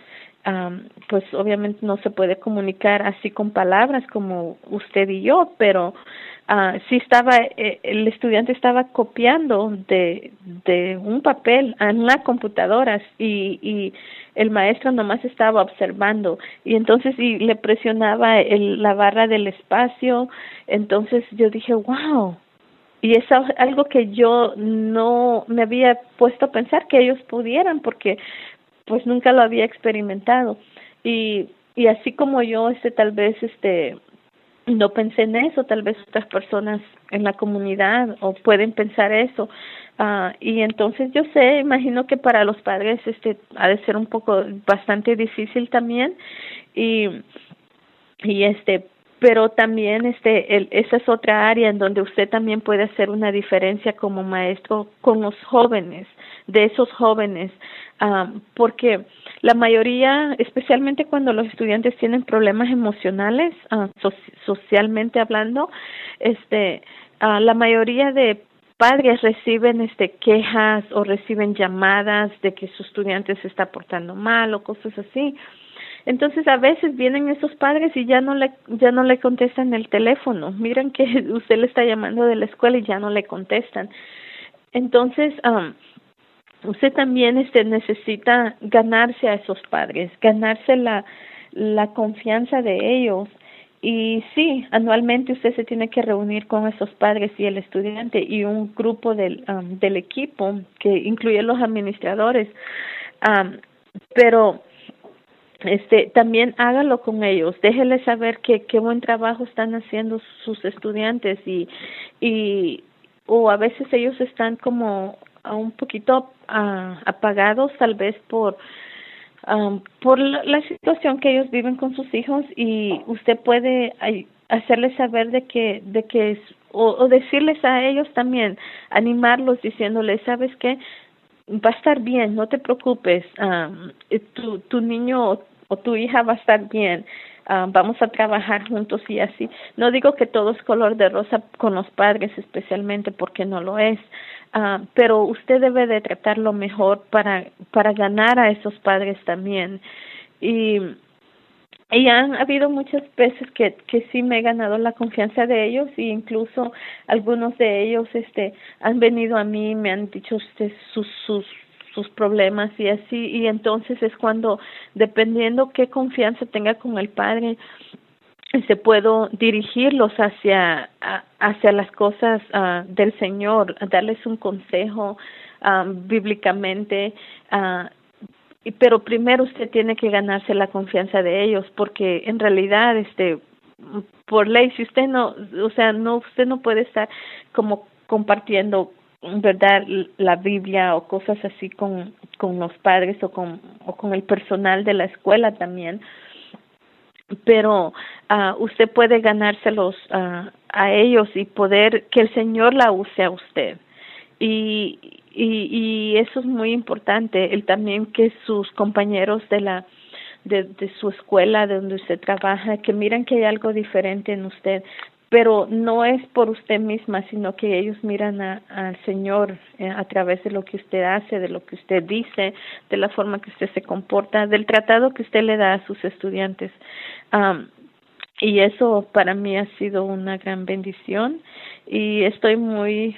C: um, pues obviamente no se puede comunicar así con palabras como usted y yo pero uh, sí estaba, eh, el estudiante estaba copiando de, de un papel en la computadora y, y el maestro nomás estaba observando. Y entonces y le presionaba el, la barra del espacio, entonces yo dije, wow, y es algo que yo no me había puesto a pensar que ellos pudieran porque pues nunca lo había experimentado. Y y así como yo este tal vez este no pensé en eso, tal vez otras personas en la comunidad o pueden pensar eso. Uh, y entonces yo sé, imagino que para los padres este ha de ser un poco bastante difícil también. Y y este pero también este el, esa es otra área en donde usted también puede hacer una diferencia como maestro con los jóvenes de esos jóvenes um, porque la mayoría, especialmente cuando los estudiantes tienen problemas emocionales, uh, socialmente hablando, este, uh, la mayoría de padres reciben este quejas o reciben llamadas de que su estudiante se está portando mal o cosas así. Entonces a veces vienen esos padres y ya no le ya no le contestan el teléfono. Miren que usted le está llamando de la escuela y ya no le contestan. Entonces, um, usted también este necesita ganarse a esos padres, ganarse la la confianza de ellos. Y sí, anualmente usted se tiene que reunir con esos padres y el estudiante y un grupo del um, del equipo que incluye los administradores, um, pero este también hágalo con ellos, déjele saber que qué buen trabajo están haciendo sus estudiantes y y o a veces ellos están como un poquito uh, apagados tal vez por um, por la, la, situación que ellos viven con sus hijos y usted puede hacerles saber de que de que o, o decirles a ellos también animarlos diciéndoles sabes qué va a estar bien, no te preocupes, um, tu, tu niño o, tu hija va a estar bien, vamos a trabajar juntos y así. No digo que todo es color de rosa con los padres especialmente porque no lo es, uh, pero usted debe de tratarlo mejor para, para ganar a esos padres también. Y y han habido muchas veces que, que sí me he ganado la confianza de ellos y incluso algunos de ellos este han venido a mí y me han dicho este, sus sus sus problemas y así y entonces es cuando dependiendo qué confianza tenga con el padre se puedo dirigirlos hacia hacia las cosas uh, del Señor darles un consejo um, bíblicamente uh, pero primero usted tiene que ganarse la confianza de ellos porque en realidad este por ley si usted no o sea no usted no puede estar como compartiendo verdad la Biblia o cosas así con con los padres o con o con el personal de la escuela también. Pero uh, usted puede ganárselos uh, a ellos y poder que el Señor la use a usted. Y y, y eso es muy importante, el también que sus compañeros de la de, de su escuela, de donde usted trabaja, que miran que hay algo diferente en usted, pero no es por usted misma, sino que ellos miran al Señor eh, a través de lo que usted hace, de lo que usted dice, de la forma que usted se comporta, del tratado que usted le da a sus estudiantes. Um, y eso para mí ha sido una gran bendición y estoy muy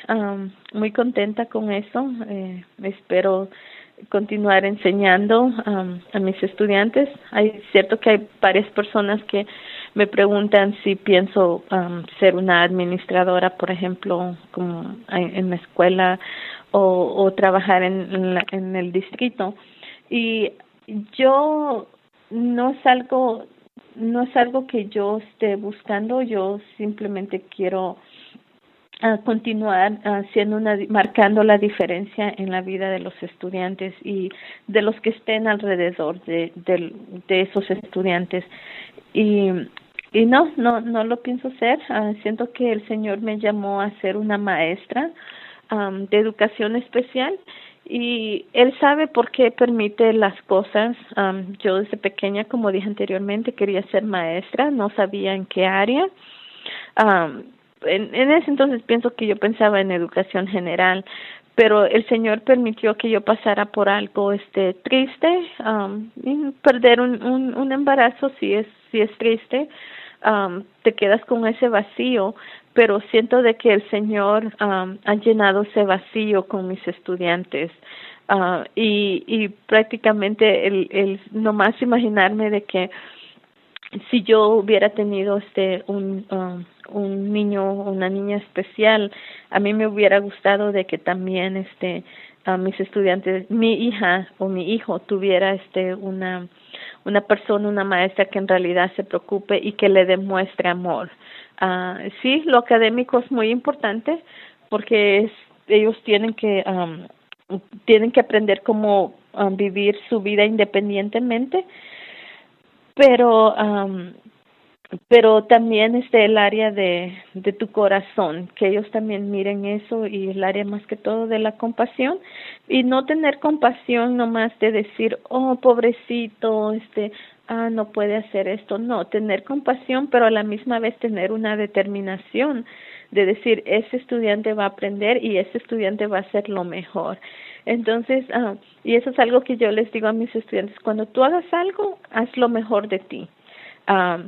C: muy contenta con eso eh, espero continuar enseñando a mis estudiantes hay cierto que hay varias personas que me preguntan si pienso ser una administradora por ejemplo como en la escuela o, trabajar en, en el distrito y yo no salgo no es algo que yo esté buscando, yo simplemente quiero uh, continuar haciendo una, marcando la diferencia en la vida de los estudiantes y de los que estén alrededor de, de, de esos estudiantes. Y, y no, no, no lo pienso hacer. Uh, siento que el Señor me llamó a ser una maestra de educación especial y él sabe por qué permite las cosas. Um, yo desde pequeña, como dije anteriormente, quería ser maestra, no sabía en qué área. Um, en, ese entonces pienso que yo pensaba en educación general, pero el Señor permitió que yo pasara por algo este triste, um, perder un, un, un embarazo si es si es triste, um, te quedas con ese vacío, pero siento de que el Señor um, ha llenado ese vacío con mis estudiantes. Uh, y, y prácticamente el, el nomás imaginarme de que si yo hubiera tenido este un um, un niño una niña especial a mí me hubiera gustado de que también este a mis estudiantes mi hija o mi hijo tuviera este una una persona, una maestra que en realidad se preocupe y que le demuestre amor. Uh, sí, lo académico es muy importante porque es, ellos tienen que um, tienen que aprender cómo um, vivir su vida independientemente, pero um, pero también este el área de, de tu corazón, que ellos también miren eso y el área más que todo de la compasión y no tener compasión nomás de decir, oh, pobrecito, este, ah, no puede hacer esto, no, tener compasión, pero a la misma vez tener una determinación de decir, ese estudiante va a aprender y ese estudiante va a hacer lo mejor. Entonces, ah, y eso es algo que yo les digo a mis estudiantes, cuando tú hagas algo, haz lo mejor de ti. Ah,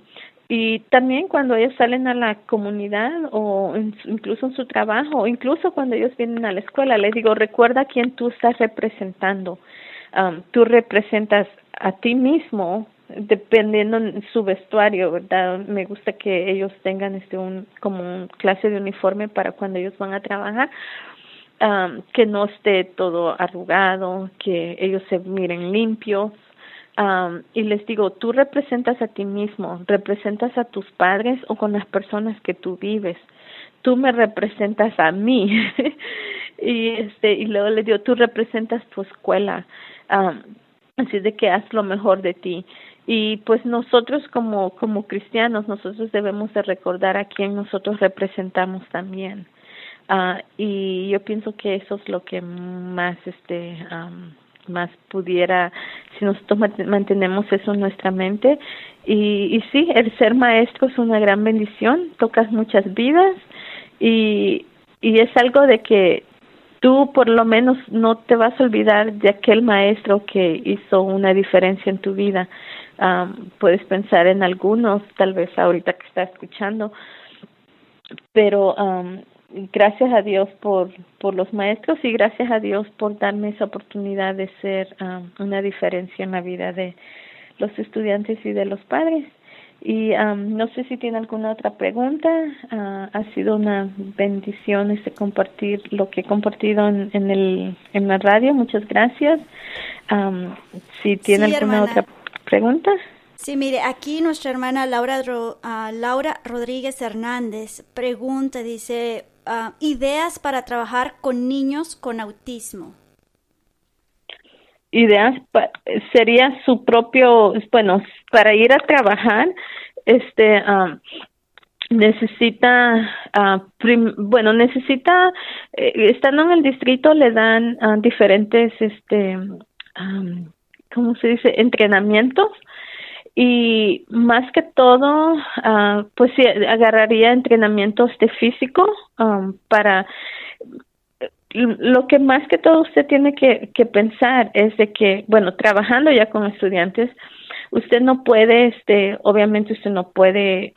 C: y también cuando ellos salen a la comunidad o incluso en su trabajo o incluso cuando ellos vienen a la escuela, les digo, recuerda quién tú estás representando. Um, tú representas a ti mismo dependiendo de su vestuario, ¿verdad? Me gusta que ellos tengan este un como un clase de uniforme para cuando ellos van a trabajar, um, que no esté todo arrugado, que ellos se miren limpios, y les digo, tú representas a ti mismo, representas a tus padres o con las personas que tú vives. Tú me representas a mí. y este y luego les digo, tú representas tu escuela. así de que haz lo mejor de ti. Y pues nosotros como como cristianos, nosotros debemos de recordar a quién nosotros representamos también. uh, y yo pienso que eso es lo que más este más pudiera si nosotros mantenemos eso en nuestra mente y, y sí el ser maestro es una gran bendición tocas muchas vidas y y es algo de que tú por lo menos no te vas a olvidar de aquel maestro que hizo una diferencia en tu vida. puedes pensar en algunos, tal vez ahorita que está escuchando, pero gracias a Dios por, por los maestros y gracias a Dios por darme esa oportunidad de ser una diferencia en la vida de los estudiantes y de los padres. Y no sé si tiene alguna otra pregunta. Uh, ha sido una bendición este compartir lo que he compartido en, en, el, en la radio. Muchas gracias. Um, si tiene alguna otra pregunta.
A: Sí, mire, aquí nuestra hermana Laura, uh, Laura Rodríguez Hernández pregunta, dice, uh, ideas para trabajar con niños con autismo.
C: Ideas sería su propio, bueno, para ir a trabajar, este, necesita, uh, bueno, necesita, eh, estando en el distrito le dan uh, diferentes, este, ¿cómo se dice? Entrenamientos y más que todo, uh, pues sí, agarraría entrenamientos de físico um, para lo que más que todo usted tiene que, pensar es de que, bueno, trabajando ya con estudiantes, usted no puede, este, obviamente usted no puede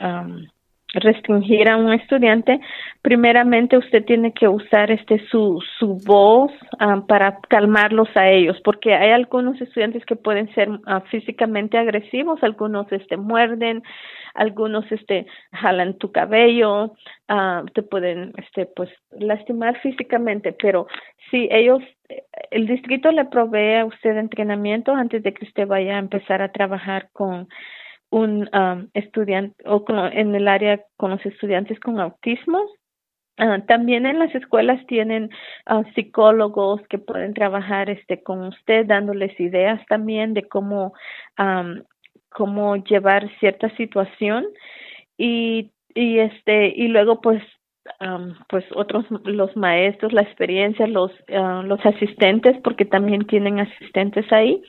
C: restringir a un estudiante. Primeramente usted tiene que usar este su su voz para calmarlos a ellos, porque hay algunos estudiantes que pueden ser ah, físicamente agresivos, algunos este muerden, algunos este jalan tu cabello, uh, te pueden este pues lastimar físicamente, pero si ellos el distrito le provee a usted entrenamiento antes de que usted vaya a empezar a trabajar con un estudiante o en el área con los estudiantes con autismo. Uh, también en las escuelas tienen uh, psicólogos que pueden trabajar este con usted dándoles ideas también de cómo um, cómo llevar cierta situación y y este y luego pues pues otros los maestros la experiencia los ah, los asistentes porque también tienen asistentes ahí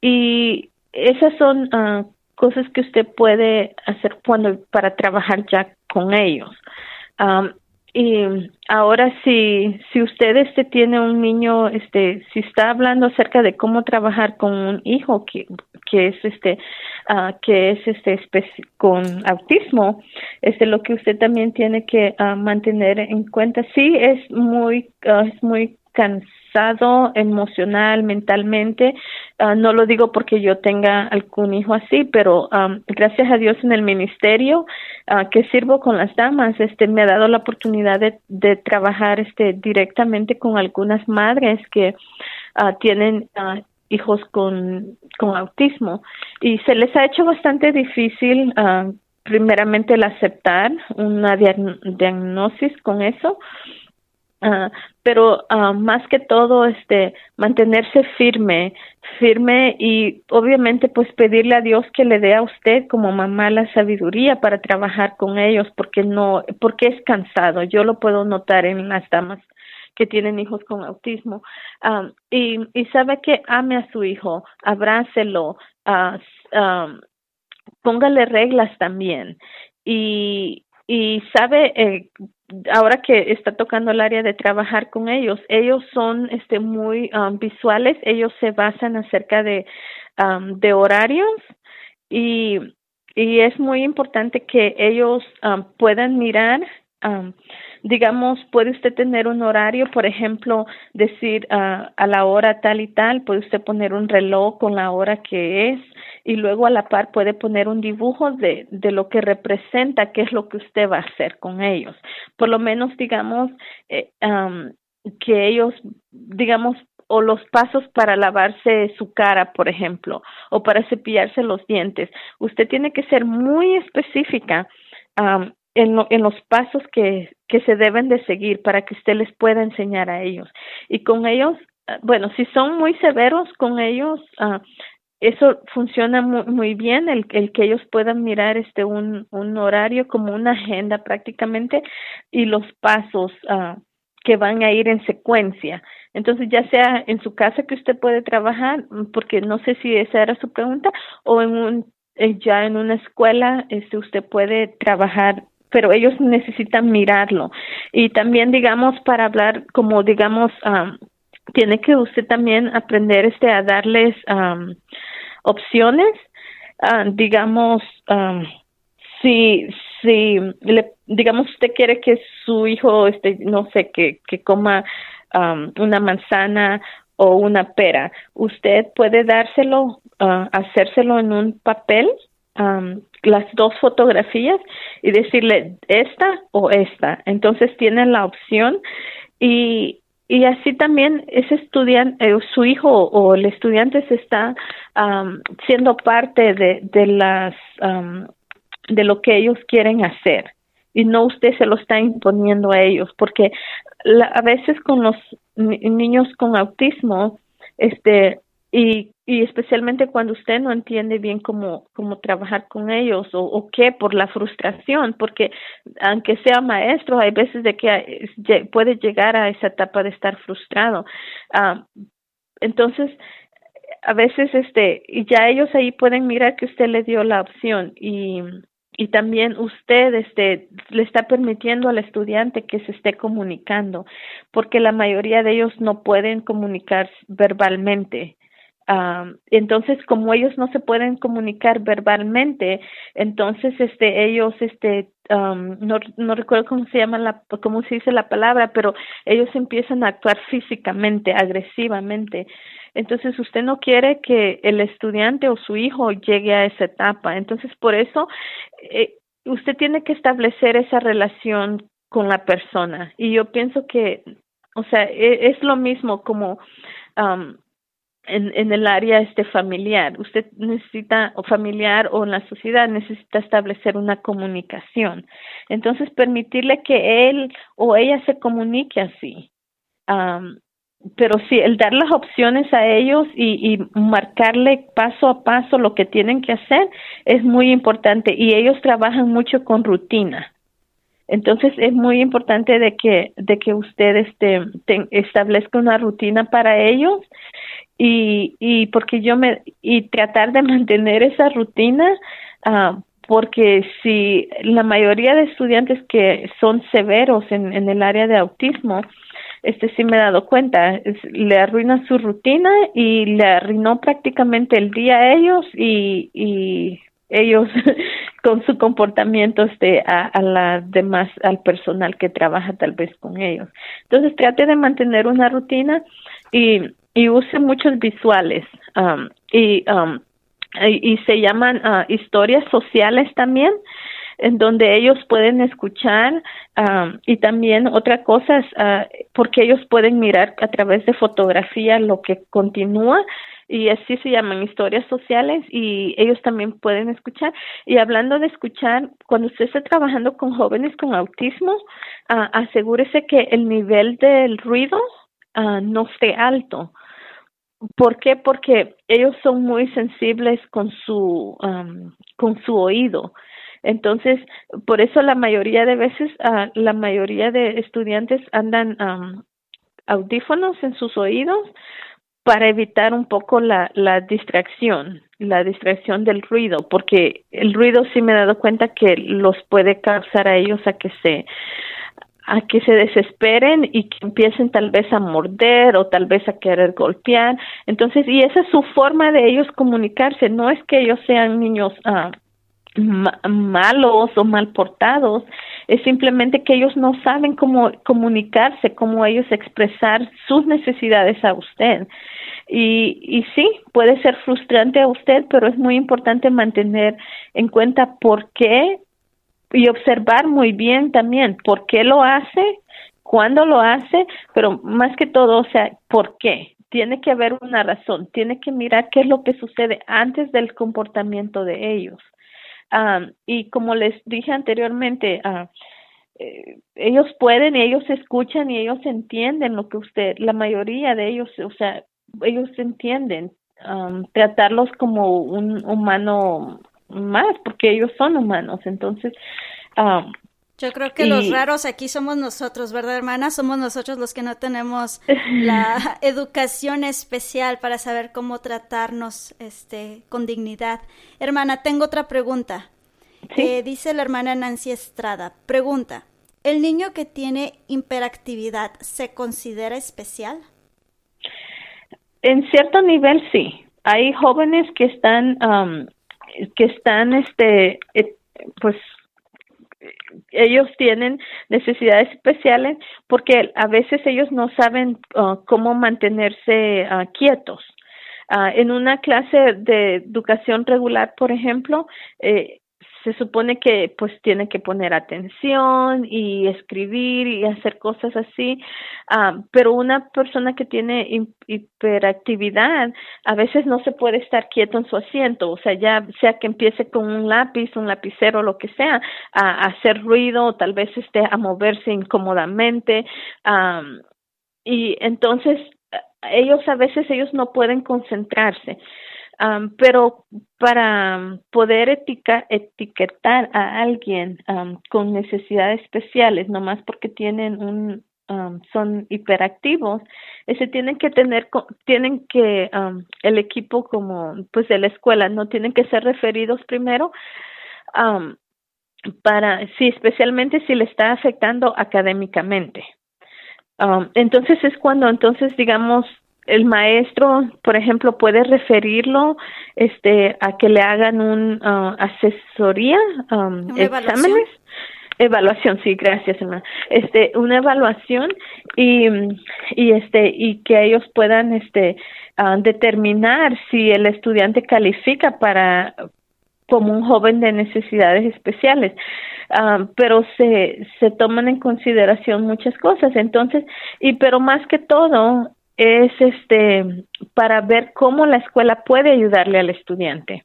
C: y esas son uh, cosas que usted puede hacer cuando para trabajar ya con ellos. Y ahora si si usted este tiene un niño este si está hablando acerca de cómo trabajar con un hijo que que es este uh, que es este con autismo este lo que usted también tiene que uh, mantener en cuenta sí es muy uh, es muy cansado emocional mentalmente. No lo digo porque yo tenga algún hijo así pero um, gracias a Dios en el ministerio que sirvo con las damas este me ha dado la oportunidad de, trabajar este directamente con algunas madres que tienen hijos con, con autismo. Y se les ha hecho bastante difícil uh, primeramente el aceptar una diagnosis con eso uh, pero uh, más que todo este mantenerse firme firme y obviamente pues pedirle a Dios que le dé a usted como mamá la sabiduría para trabajar con ellos porque no porque es cansado. Yo lo puedo notar en las damas que tienen hijos con autismo. Y, sabe que ame a su hijo, abrácelo, um, póngale reglas también. Y, y sabe eh, ahora que está tocando el área de trabajar con ellos, ellos son este muy um, visuales, ellos se basan acerca de um, de horarios y y es muy importante que ellos um, puedan mirar um, digamos, puede usted tener un horario, por ejemplo, decir uh, a la hora tal y tal, puede usted poner un reloj con la hora que es y luego a la par puede poner un dibujo de, de lo que representa, qué es lo que usted va a hacer con ellos. Por lo menos, digamos, eh, um, que ellos, digamos, o los pasos para lavarse su cara, por ejemplo, o para cepillarse los dientes. Usted tiene que ser muy específica um, en, en los pasos que, que se deben de seguir para que usted les pueda enseñar a ellos. Y con ellos, ah, bueno, si son muy severos con ellos, uh, eso funciona muy, muy bien, el, el, que ellos puedan mirar este un, un horario como una agenda prácticamente y los pasos uh, que van a ir en secuencia. Entonces, ya sea en su casa que usted puede trabajar, porque no sé si esa era su pregunta, o en un, eh, ya en una escuela, este, usted puede trabajar pero ellos necesitan mirarlo. Y también, digamos, para hablar, como digamos, um, tiene que usted también aprender este a darles um, opciones, uh, digamos, um, si si le, digamos usted quiere que su hijo este no sé que que coma una manzana o una pera usted puede dárselo uh, hacérselo en un papel um, las dos fotografías y decirle esta o esta entonces tiene la opción y y así también ese estudiante, eh, su hijo o el estudiante se está um, siendo parte de, de las um, de lo que ellos quieren hacer y no usted se lo está imponiendo a ellos porque a veces con los niños con autismo este y, y especialmente cuando usted no entiende bien cómo, cómo trabajar con ellos o, o qué por la frustración, porque aunque sea maestro, hay veces de que puede llegar a esa etapa de estar frustrado. Uh, entonces, a veces este, ya ellos ahí pueden mirar que usted le dio la opción y, y también usted este, le está permitiendo al estudiante que se esté comunicando, porque la mayoría de ellos no pueden comunicar verbalmente entonces, como ellos no se pueden comunicar verbalmente, entonces este ellos este no, no recuerdo cómo se llama la cómo se dice la palabra, pero ellos empiezan a actuar físicamente, agresivamente. Entonces, usted no quiere que el estudiante o su hijo llegue a esa etapa. Entonces, por eso eh, usted tiene que establecer esa relación con la persona. Y yo pienso que, o sea, e, es, lo mismo como en, el área este familiar. Usted necesita, o familiar o en la sociedad, necesita establecer una comunicación. Entonces, permitirle que él o ella se comunique así. pero sí, el dar las opciones a ellos y marcarle paso a paso lo que tienen que hacer es muy importante y ellos trabajan mucho con rutina. Entonces es muy importante de que de que usted este establezca una rutina para ellos y, y porque yo me y tratar de mantener esa rutina uh, porque si la mayoría de estudiantes que son severos en, en el área de autismo este sí me he dado cuenta le arruina su rutina y le arruinó prácticamente el día a ellos y, y ellos con su comportamiento este a, a la demás al personal que trabaja tal vez con ellos. Entonces trate de mantener una rutina y use muchos visuales um, y, um, y, se llaman uh, historias sociales también en donde ellos pueden escuchar um, y también otra cosa es uh, porque ellos pueden mirar a través de fotografía lo que continúa y así se llaman historias sociales y ellos también pueden escuchar. Y hablando de escuchar, cuando usted esté trabajando con jóvenes con autismo, uh, asegúrese que el nivel del ruido no esté alto ¿Por qué? Porque ellos son muy sensibles con su, con su oído. Entonces, por eso la mayoría de veces, uh, la mayoría de estudiantes andan audífonos en sus oídos para evitar un poco la, la distracción, la distracción del ruido, porque el ruido sí me he dado cuenta que los puede causar a ellos a que se a que se desesperen y que empiecen tal vez a morder o tal vez a querer golpear. Entonces, y esa es su forma de ellos comunicarse, no es que ellos sean niños uh, malos o mal portados, es simplemente que ellos no saben cómo comunicarse, cómo ellos expresar sus necesidades a usted. Y, y sí, puede ser frustrante a usted, pero es muy importante mantener en cuenta por qué y observar muy bien también por qué lo hace, cuándo lo hace, pero más que todo, o sea, por qué. Tiene que haber una razón, tiene que mirar qué es lo que sucede antes del comportamiento de ellos. Y como les dije anteriormente, uh, ellos pueden, ellos escuchan y ellos entienden lo que usted, la mayoría de ellos, o sea, ellos entienden um, tratarlos como un humano más, porque ellos son humanos. Entonces, um,
A: yo creo que los raros aquí somos nosotros, ¿verdad, hermana? Somos nosotros los que no tenemos la educación especial para saber cómo tratarnos este, con dignidad. Hermana, tengo otra pregunta. Eh, dice la hermana Nancy Estrada. Pregunta, ¿el niño que tiene hiperactividad se considera especial?
C: En cierto nivel sí. Hay jóvenes que están, um, que están, este, eh, pues ellos tienen necesidades especiales porque a veces ellos no saben uh, cómo mantenerse uh, quietos. Uh, en una clase de educación regular, por ejemplo, eh, se supone que pues tiene que poner atención y escribir y hacer cosas así, ah, pero una persona que tiene hiperactividad a veces no se puede estar quieto en su asiento, o sea, ya sea que empiece con un lápiz, un lapicero, lo que sea, a, hacer ruido o tal vez esté a moverse incómodamente, ah, y entonces ellos a veces ellos no pueden concentrarse pero para poder etiquetar a alguien con necesidades especiales, nomás porque tienen un son hiperactivos, ese tienen que tener tienen que el equipo como pues de la escuela no tienen que ser referidos primero para sí especialmente si le está afectando académicamente. entonces es cuando entonces digamos el maestro, por ejemplo, puede referirlo este, a que le hagan un uh, asesoría, um, exámenes. Evaluación? sí, gracias, hermana. Este, una evaluación y, y este, y que ellos puedan, este, uh, determinar si el estudiante califica para, como un joven de necesidades especiales. Uh, pero se, se toman en consideración muchas cosas. Entonces, y pero más que todo, es este para ver cómo la escuela puede ayudarle al estudiante.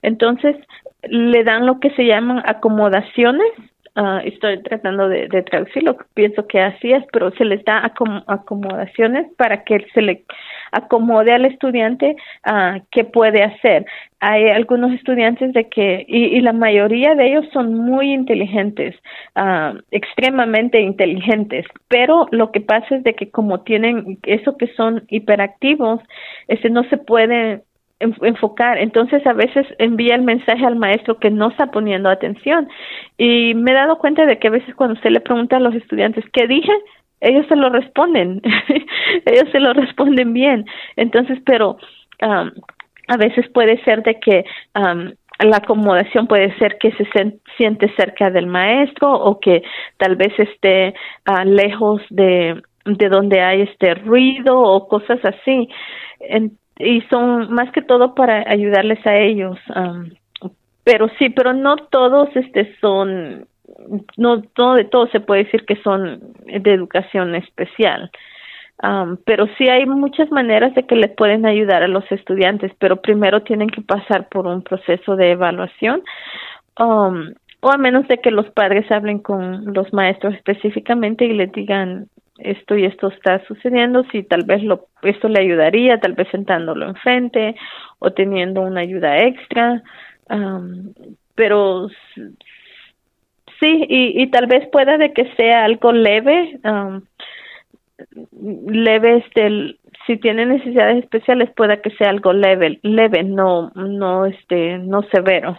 C: Entonces, le dan lo que se llaman acomodaciones. Ah, estoy tratando de, de, traducirlo, pienso que así es, pero se les da acomodaciones para que se le acomode al estudiante uh, qué puede hacer. Hay algunos estudiantes de que, y, la mayoría de ellos son muy inteligentes, uh, extremadamente inteligentes, pero lo que pasa es de que como tienen eso que son hiperactivos, ese no se puede enfocar. Entonces a veces envía el mensaje al maestro que no está poniendo atención. Y me he dado cuenta de que a veces cuando usted le pregunta a los estudiantes, ¿qué dije? Ellos se lo responden, ellos se lo responden bien. Entonces, pero um, a veces puede ser de que um, la acomodación puede ser que se siente cerca del maestro o que tal vez esté uh, lejos de, de donde hay este ruido o cosas así. y son más que todo para ayudarles a ellos. Um, pero sí, pero no todos este son no, todo de todo se puede decir que son de educación especial. pero sí hay muchas maneras de que les pueden ayudar a los estudiantes, pero primero tienen que pasar por un proceso de evaluación, o a menos de que los padres hablen con los maestros específicamente y les digan esto y esto está sucediendo, si tal vez lo, esto le ayudaría, tal vez sentándolo enfrente o teniendo una ayuda extra, pero Sí, y, y tal vez pueda de que sea algo leve, leve, este, si tiene necesidades especiales, pueda que sea algo leve, leve, no, no, este, no severo.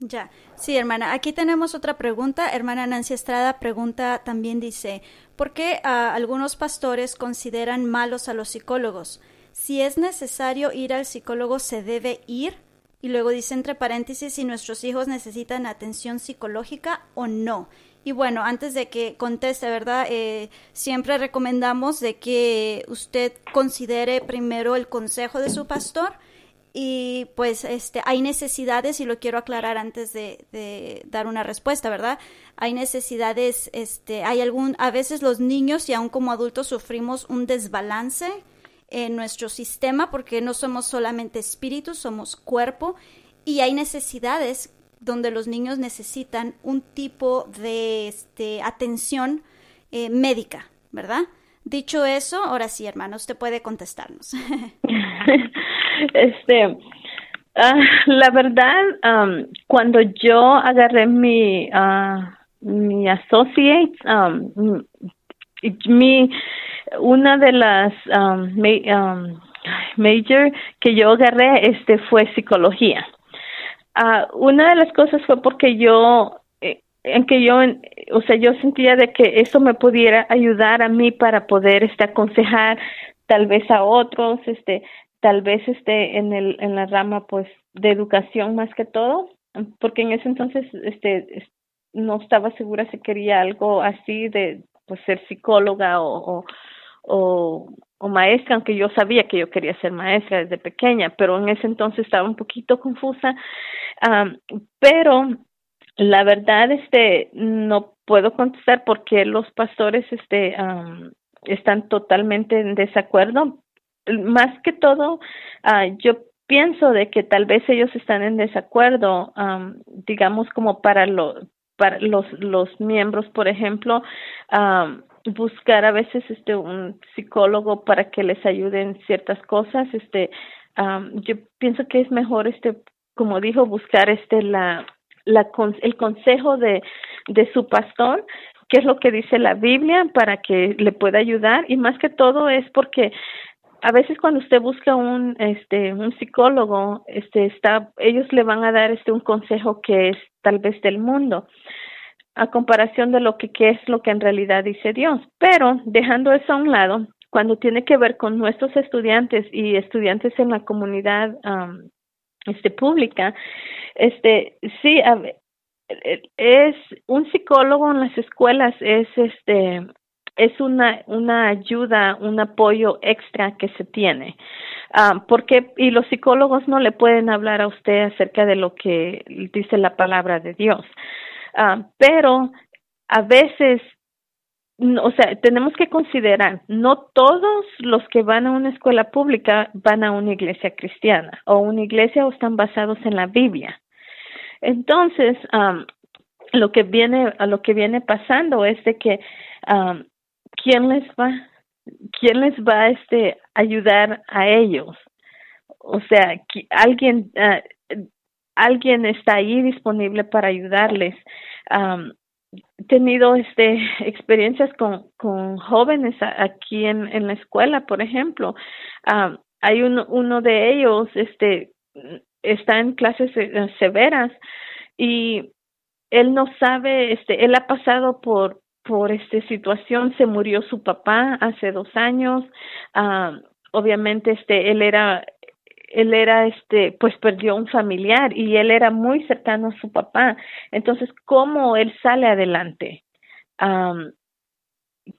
A: Ya, sí, hermana. Aquí tenemos otra pregunta. Hermana Nancy Estrada pregunta también dice, ¿por qué ah, algunos pastores consideran malos a los psicólogos? Si es necesario ir al psicólogo, ¿se debe ir? Y luego dice entre paréntesis si nuestros hijos necesitan atención psicológica o no. Y bueno, antes de que conteste, ¿verdad? Eh, siempre recomendamos de que usted considere primero el consejo de su pastor y pues este hay necesidades y lo quiero aclarar antes de, de, dar una respuesta verdad hay necesidades este hay algún a veces los niños y aún como adultos sufrimos un desbalance en nuestro sistema porque no somos solamente espíritus, somos cuerpo y hay necesidades donde los niños necesitan un tipo de este, atención eh, médica, ¿verdad? Dicho eso, ahora sí, hermano, usted puede contestarnos.
C: este, ah, la verdad, cuando yo agarré mi, uh, mi associate, mi, una de las um, major que yo agarré, este, fue psicología. Uh, una de las cosas fue porque yo en que yo, o sea, yo sentía de que eso me pudiera ayudar a mí para poder este, aconsejar tal vez a otros, este, tal vez este, en el, en la rama pues de educación más que todo, porque en ese entonces, este, no estaba segura si quería algo así de, pues ser psicóloga o, o, o maestra, aunque yo sabía que yo quería ser maestra desde pequeña, pero en ese entonces estaba un poquito confusa, um, pero la verdad, este, no puedo contestar porque los pastores, este, están totalmente en desacuerdo. Más que todo, uh, yo pienso de que tal vez ellos están en desacuerdo, digamos como para los los los miembros, por ejemplo, buscar a veces este un psicólogo para que les ayude ciertas cosas, este, yo pienso que es mejor este, como dijo, buscar este la la, el consejo de, de su pastor, qué es lo que dice la Biblia para que le pueda ayudar. Y más que todo es porque a veces cuando usted busca un este un psicólogo este está ellos le van a dar este un consejo que es tal vez del mundo a comparación de lo que qué es lo que en realidad dice Dios. Pero dejando eso a un lado cuando tiene que ver con nuestros estudiantes y estudiantes en la comunidad este pública este sí es un psicólogo en las escuelas es este es una una ayuda un apoyo extra que se tiene ah, porque y los psicólogos no le pueden hablar a usted acerca de lo que dice la palabra de Dios ah, pero a veces o sea, tenemos que considerar, no todos los que van a una escuela pública van a una iglesia cristiana o una iglesia o están basados en la Biblia. Entonces, lo que viene, lo que viene pasando es de que quién les va, quién les va este ayudar a ellos. O sea, alguien, ah, alguien está ahí disponible para ayudarles tenido este experiencias con, con jóvenes aquí en, en la escuela, por ejemplo. Hay uno, uno de ellos, este, está en clases eh, severas y él no sabe, este, él ha pasado por por esta situación, se murió su papá hace dos años, ah, obviamente este, él era él era este pues perdió un familiar y él era muy cercano a su papá. Entonces cómo él sale adelante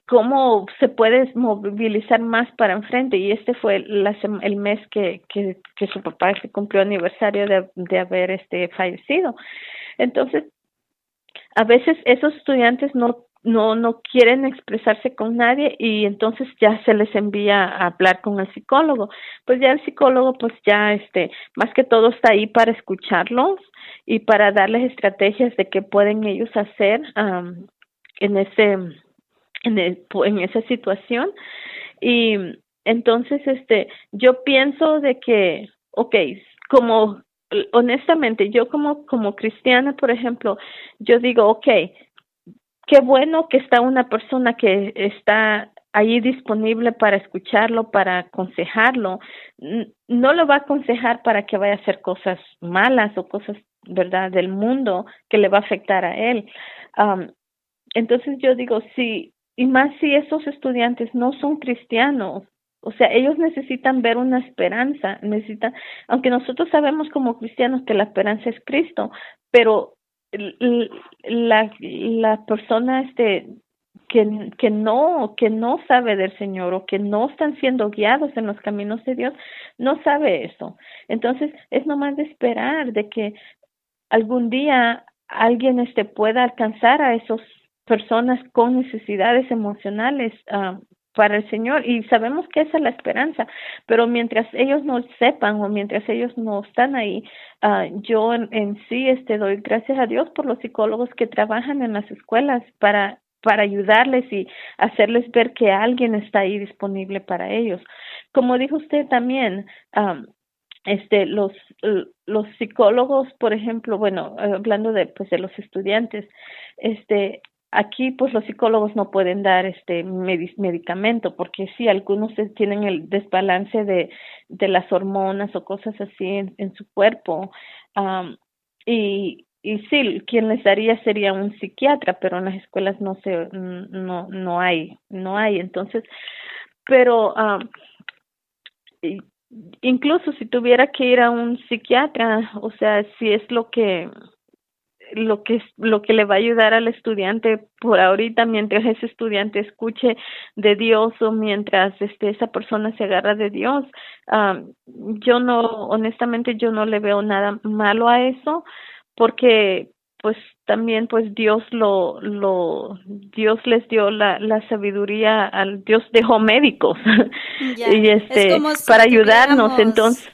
C: cómo se puede movilizar más para enfrente y este fue el mes que, que, que su papá se cumplió aniversario de, de haber este fallecido. Entonces a veces esos estudiantes no no no quieren expresarse con nadie y entonces ya se les envía a hablar con el psicólogo. Pues ya el psicólogo pues ya este más que todo está ahí para escucharlos y para darles estrategias de qué pueden ellos hacer en ese en, en esa situación. Y entonces este yo pienso de que okay como honestamente yo como como cristiana por ejemplo yo digo okay qué bueno que está una persona que está ahí disponible para escucharlo, para aconsejarlo. No lo va a aconsejar para que vaya a hacer cosas malas o cosas, ¿verdad?, del mundo que le va a afectar a él. entonces yo digo, sí, y más si esos estudiantes no son cristianos, o sea, ellos necesitan ver una esperanza, necesitan, aunque nosotros sabemos como cristianos que la esperanza es Cristo, pero la, la persona este que, que no que no sabe del Señor o que no están siendo guiados en los caminos de Dios no sabe eso. Entonces es nomás de esperar de que algún día alguien este pueda alcanzar a esas personas con necesidades emocionales uh, para el Señor y sabemos que esa es la esperanza, pero mientras ellos no sepan o mientras ellos no están ahí, uh, yo en, sí este doy gracias a Dios por los psicólogos que trabajan en las escuelas para para ayudarles y hacerles ver que alguien está ahí disponible para ellos. Como dijo usted también, este los los psicólogos, por ejemplo, bueno, hablando de pues de los estudiantes, este aquí pues los psicólogos no pueden dar este medicamento porque sí algunos tienen el desbalance de de las hormonas o cosas así en, su cuerpo y y sí, quien les daría sería un psiquiatra, pero en las escuelas no se, no, no hay, no hay. Entonces, pero um, incluso si tuviera que ir a un psiquiatra, o sea, si es lo que lo que lo que le va a ayudar al estudiante por ahorita mientras ese estudiante escuche de Dios o mientras este esa persona se agarra de Dios um, yo no honestamente yo no le veo nada malo a eso porque pues también pues Dios lo lo Dios les dio la, la sabiduría al Dios dejó médicos. Y este para ayudarnos entonces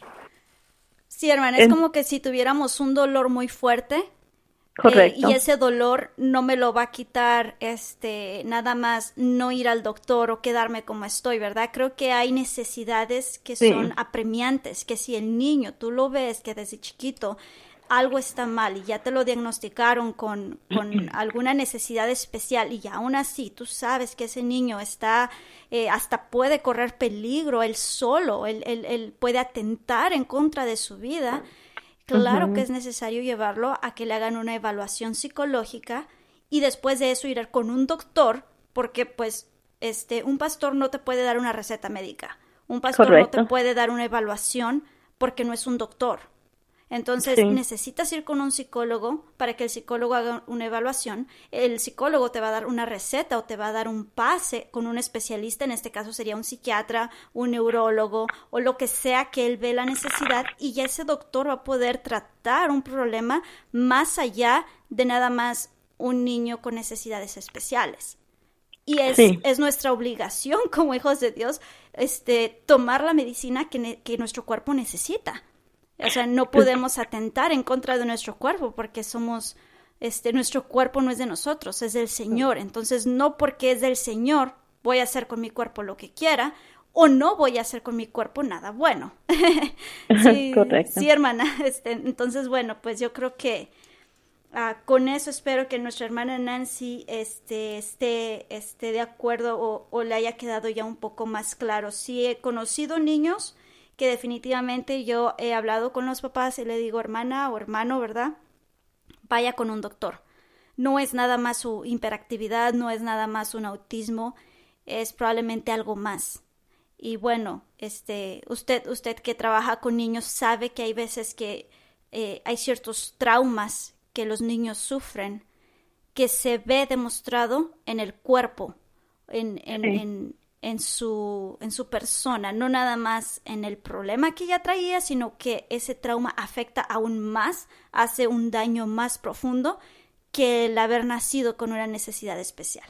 A: sí hermana es como que si tuviéramos un dolor muy fuerte eh, Correcto. y ese dolor no me lo va a quitar este nada más no ir al doctor o quedarme como estoy, ¿verdad? Creo que hay necesidades que son apremiantes, que si el niño tú lo ves que desde chiquito algo está mal y ya te lo diagnosticaron con, con alguna necesidad especial y aún así tú sabes que ese niño está, eh, hasta puede correr peligro él solo, él, él, puede atentar en contra de su vida, claro que es necesario llevarlo a que le hagan una evaluación psicológica y después de eso ir con un doctor porque pues este un pastor no te puede dar una receta médica, un pastor no te puede dar una evaluación porque no es un doctor. Entonces necesitas ir con un psicólogo para que el psicólogo haga una evaluación. El psicólogo te va a dar una receta o te va a dar un pase con un especialista, en este caso sería un psiquiatra, un neurólogo o lo que sea que él ve la necesidad y ya ese doctor va a poder tratar un problema más allá de nada más un niño con necesidades especiales. Y es, es nuestra obligación como hijos de Dios este, tomar la medicina que, que nuestro cuerpo necesita. O sea, no podemos atentar en contra de nuestro cuerpo porque somos, este, nuestro cuerpo no es de nosotros, es del Señor. Entonces, no porque es del Señor voy a hacer con mi cuerpo lo que quiera o no voy a hacer con mi cuerpo nada bueno. sí, Correcto. sí, hermana. Este, entonces, bueno, pues yo creo que ah, con eso espero que nuestra hermana Nancy este, esté, esté de acuerdo o, o, le haya quedado ya un poco más claro. Sí he conocido niños que definitivamente yo he hablado con los papás y le digo, hermana o hermano, ¿verdad? Vaya con un doctor. No es nada más su hiperactividad, no es nada más un autismo, es probablemente algo más. Y bueno, este, usted, usted que trabaja con niños sabe que hay veces que eh, hay ciertos traumas que los niños sufren que se ve demostrado en el cuerpo, en, en, en su, en su persona, no nada más en el problema que ella traía, sino que ese trauma afecta aún más, hace un daño más profundo que el haber nacido con una necesidad especial.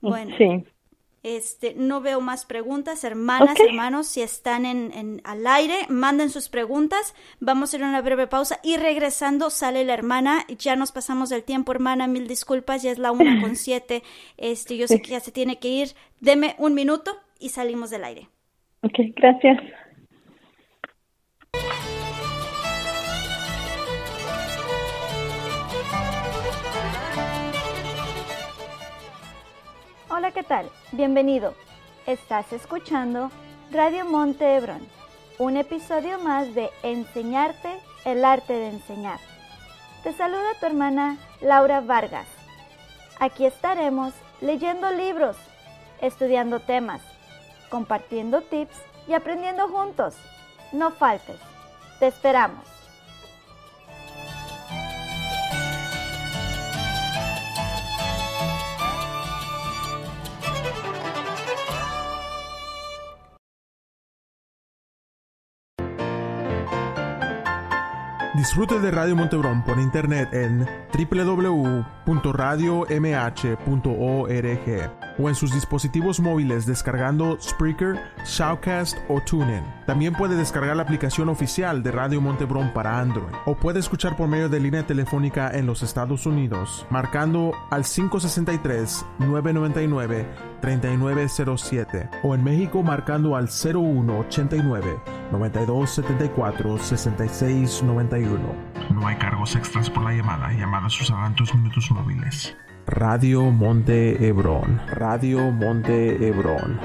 A: Bueno, sí. Este, no veo más preguntas. Hermanas, hermanos, si están en, al aire, manden sus preguntas. Vamos a ir a una breve pausa y regresando sale la hermana. Ya nos pasamos del tiempo, hermana. Mil disculpas, ya es la una con siete. Este, yo sé que ya se tiene que ir. Deme un minuto y salimos del aire.
C: Ok, gracias.
A: Hola, ¿qué tal? Bienvenido. Estás escuchando Radio Monte Hebrón, un episodio más de Enseñarte el arte de enseñar. Te saluda tu hermana Laura Vargas. Aquí estaremos leyendo libros, estudiando temas, compartiendo tips y aprendiendo juntos. No faltes. Te esperamos.
B: Disfrute de Radio Montebrón por internet en www.radiomh.org o en sus dispositivos móviles descargando Spreaker, Shoutcast o TuneIn. También puede descargar la aplicación oficial de Radio Montebron para Android o puede escuchar por medio de línea telefónica en los Estados Unidos marcando al 563-999-3907 o en México marcando al 0189 9274 6691. No hay cargos extras por la llamada. Llamadas usarán tus minutos móviles. Radio Monte Hebrón. Radio Monte Hebrón.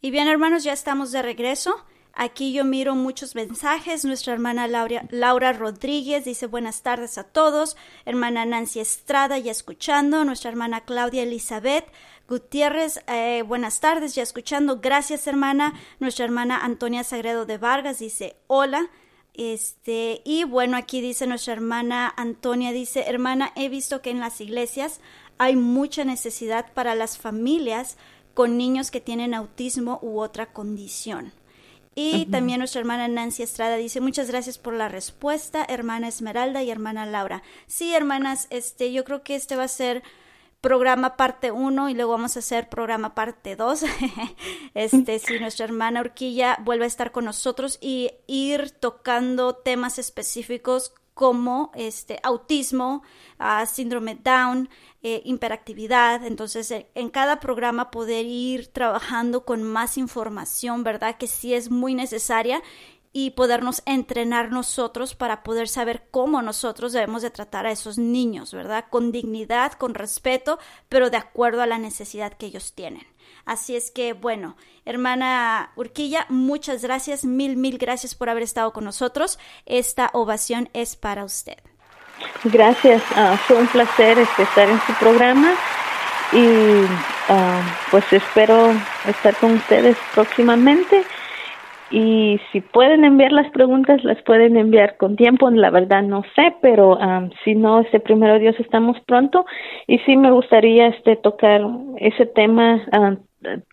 A: Y bien, hermanos, ya estamos de regreso. Aquí yo miro muchos mensajes. Nuestra hermana Laura, Rodríguez dice buenas tardes a todos. Hermana Nancy Estrada ya escuchando. Nuestra hermana Claudia Elizabeth Gutiérrez, eh, buenas tardes ya escuchando. Gracias hermana. Nuestra hermana Antonia Sagredo de Vargas dice hola. Este, y bueno, aquí dice nuestra hermana Antonia, dice, hermana, he visto que en las iglesias hay mucha necesidad para las familias con niños que tienen autismo u otra condición. Y también nuestra hermana Nancy Estrada dice, muchas gracias por la respuesta, hermana Esmeralda y hermana Laura. Sí, hermanas, este, yo creo que este va a ser programa parte 1 y luego vamos a hacer programa parte 2. este, si nuestra hermana Urquilla vuelve a estar con nosotros y ir tocando temas específicos como este autismo, uh, síndrome Down, eh, hiperactividad. Entonces, eh, en cada programa poder ir trabajando con más información, ¿verdad? Que sí es muy necesaria y podernos entrenar nosotros para poder saber cómo nosotros debemos de tratar a esos niños, ¿verdad? Con dignidad, con respeto, pero de acuerdo a la necesidad que ellos tienen. Así es que, bueno, hermana Urquilla, muchas gracias, mil, mil gracias por haber estado con nosotros. Esta ovación es para usted.
C: Gracias, uh, fue un placer este, estar en su programa y uh, pues espero estar con ustedes próximamente y si pueden enviar las preguntas las pueden enviar con tiempo la verdad no sé pero um, si no este primero Dios estamos pronto y sí me gustaría este tocar ese tema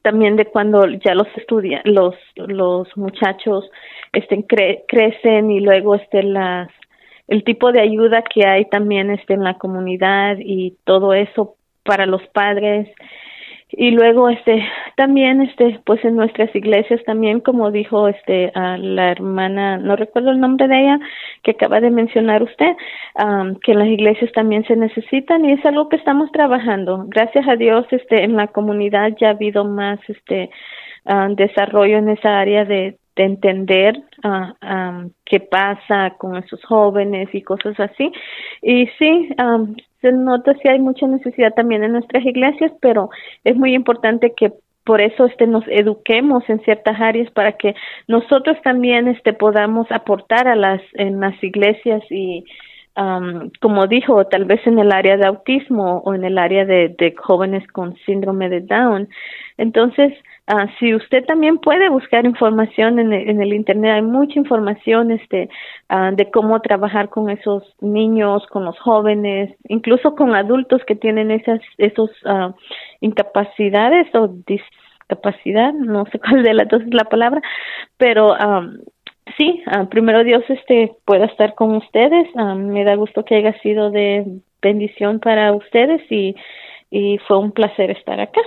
C: también de cuando ya los estudian los los muchachos estén crecen y luego este las el tipo de ayuda que hay también este en la comunidad y todo eso para los padres y luego este también este pues en nuestras iglesias también como dijo este a la hermana no recuerdo el nombre de ella que acaba de mencionar usted que en las iglesias también se necesitan y es algo que estamos trabajando. Gracias a Dios este en la comunidad ya ha habido más este desarrollo en esa área de, de entender uh, qué pasa con esos jóvenes y cosas así. Y sí se nota si hay mucha necesidad también en nuestras iglesias, pero es muy importante que por eso este nos eduquemos en ciertas áreas para que nosotros también este podamos aportar a las en las iglesias y como dijo tal vez en el área de autismo o en el área de, de jóvenes con síndrome de Down. Entonces Uh, si usted también puede buscar información en el, en el internet, hay mucha información este, uh, de cómo trabajar con esos niños, con los jóvenes, incluso con adultos que tienen esas esos uh, incapacidades o discapacidad, no sé cuál de las dos es la palabra, pero um, sí, primero Dios este pueda estar con ustedes. me da gusto que haya sido de bendición para ustedes y, y fue un placer estar acá.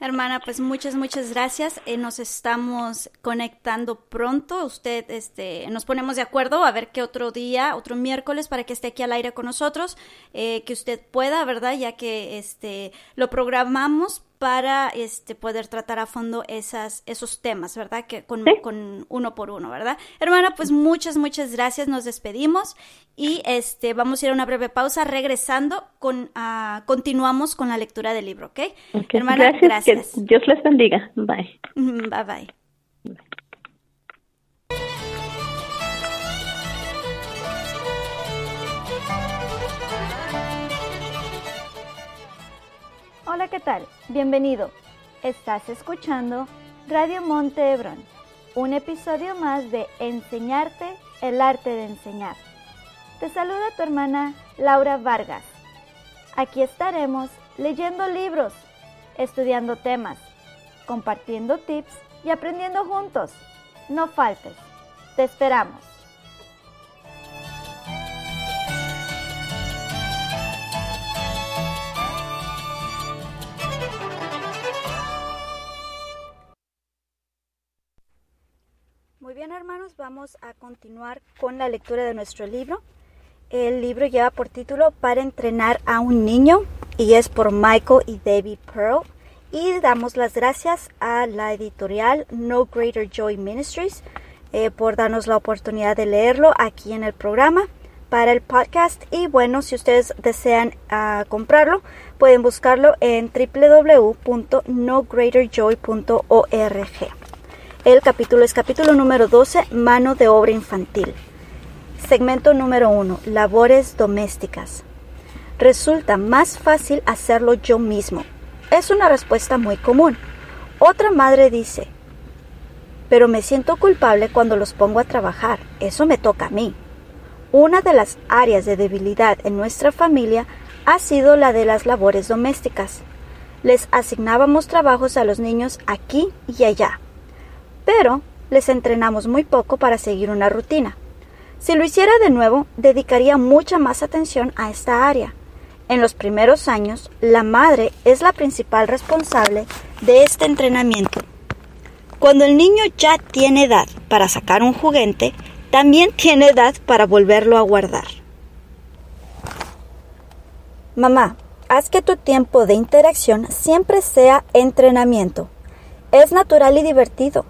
A: Hermana, pues muchas, muchas gracias. Eh, nos estamos conectando pronto. Usted, este, nos ponemos de acuerdo a ver qué otro día, otro miércoles, para que esté aquí al aire con nosotros, eh, que usted pueda, ¿verdad? Ya que, este, lo programamos para este poder tratar a fondo esas esos temas, ¿verdad? Que con, con, uno por uno, ¿verdad? Hermana, pues muchas muchas gracias, nos despedimos y este vamos a ir a una breve pausa, regresando con uh, continuamos con la lectura del libro, ¿ok?
C: okay. Hermana, gracias. Que Dios les bendiga. Bye.
A: Bye bye. Hola, ¿qué tal? Bienvenido. Estás escuchando Radio Monte Hebrón, un episodio más de Enseñarte el arte de enseñar. Te saluda tu hermana
D: Laura Vargas. Aquí estaremos leyendo libros, estudiando temas, compartiendo tips y aprendiendo juntos. No faltes. Te esperamos. Bien hermanos, vamos a continuar con la lectura de nuestro libro. El libro lleva por título Para entrenar a un niño y es por Michael y David Pearl. Y damos las gracias a la editorial No Greater Joy Ministries eh, por darnos la oportunidad de leerlo aquí en el programa para el podcast. Y bueno, si ustedes desean uh, comprarlo, pueden buscarlo en www.nogreaterjoy.org. El capítulo es capítulo número 12, mano de obra infantil. Segmento número 1, labores domésticas. Resulta más fácil hacerlo yo mismo. Es una respuesta muy común. Otra madre dice, pero me siento culpable cuando los pongo a trabajar. Eso me toca a mí. Una de las áreas de debilidad en nuestra familia ha sido la de las labores domésticas. Les asignábamos trabajos a los niños aquí y allá pero les entrenamos muy poco para seguir una rutina. Si lo hiciera de nuevo, dedicaría mucha más atención a esta área. En los primeros años, la madre es la principal responsable de este entrenamiento. Cuando el niño ya tiene edad para sacar un juguete, también tiene edad para volverlo a guardar. Mamá, haz que tu tiempo de interacción siempre sea entrenamiento. Es natural y divertido.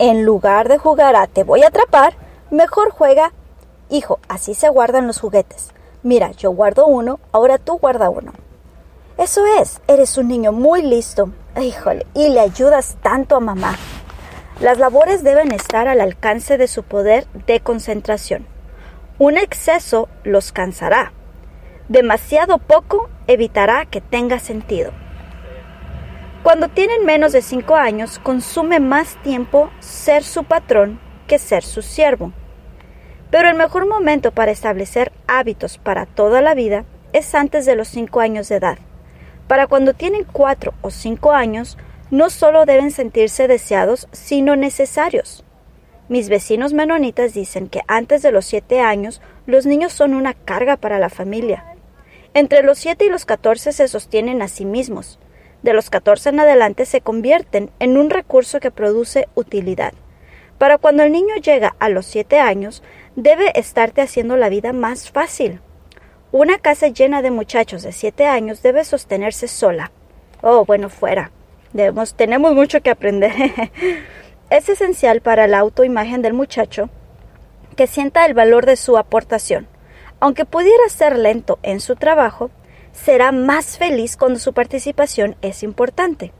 D: En lugar de jugar a te voy a atrapar, mejor juega, hijo, así se guardan los juguetes. Mira, yo guardo uno, ahora tú guarda uno. Eso es, eres un niño muy listo. Híjole, y le ayudas tanto a mamá. Las labores deben estar al alcance de su poder de concentración. Un exceso los cansará. Demasiado poco evitará que tenga sentido. Cuando tienen menos de 5 años, consume más tiempo ser su patrón que ser su siervo. Pero el mejor momento para establecer hábitos para toda la vida es antes de los 5 años de edad. Para cuando tienen 4 o 5 años, no solo deben sentirse deseados, sino necesarios. Mis vecinos menonitas dicen que antes de los 7 años los niños son una carga para la familia. Entre los 7 y los 14 se sostienen a sí mismos de los 14 en adelante se convierten en un recurso que produce utilidad. Para cuando el niño llega a los 7 años, debe estarte haciendo la vida más fácil. Una casa llena de muchachos de 7 años debe sostenerse sola. Oh, bueno, fuera. Debemos, tenemos mucho que aprender. es esencial para la autoimagen del muchacho que sienta el valor de su aportación. Aunque pudiera ser lento en su trabajo, será más feliz cuando su participación es importante.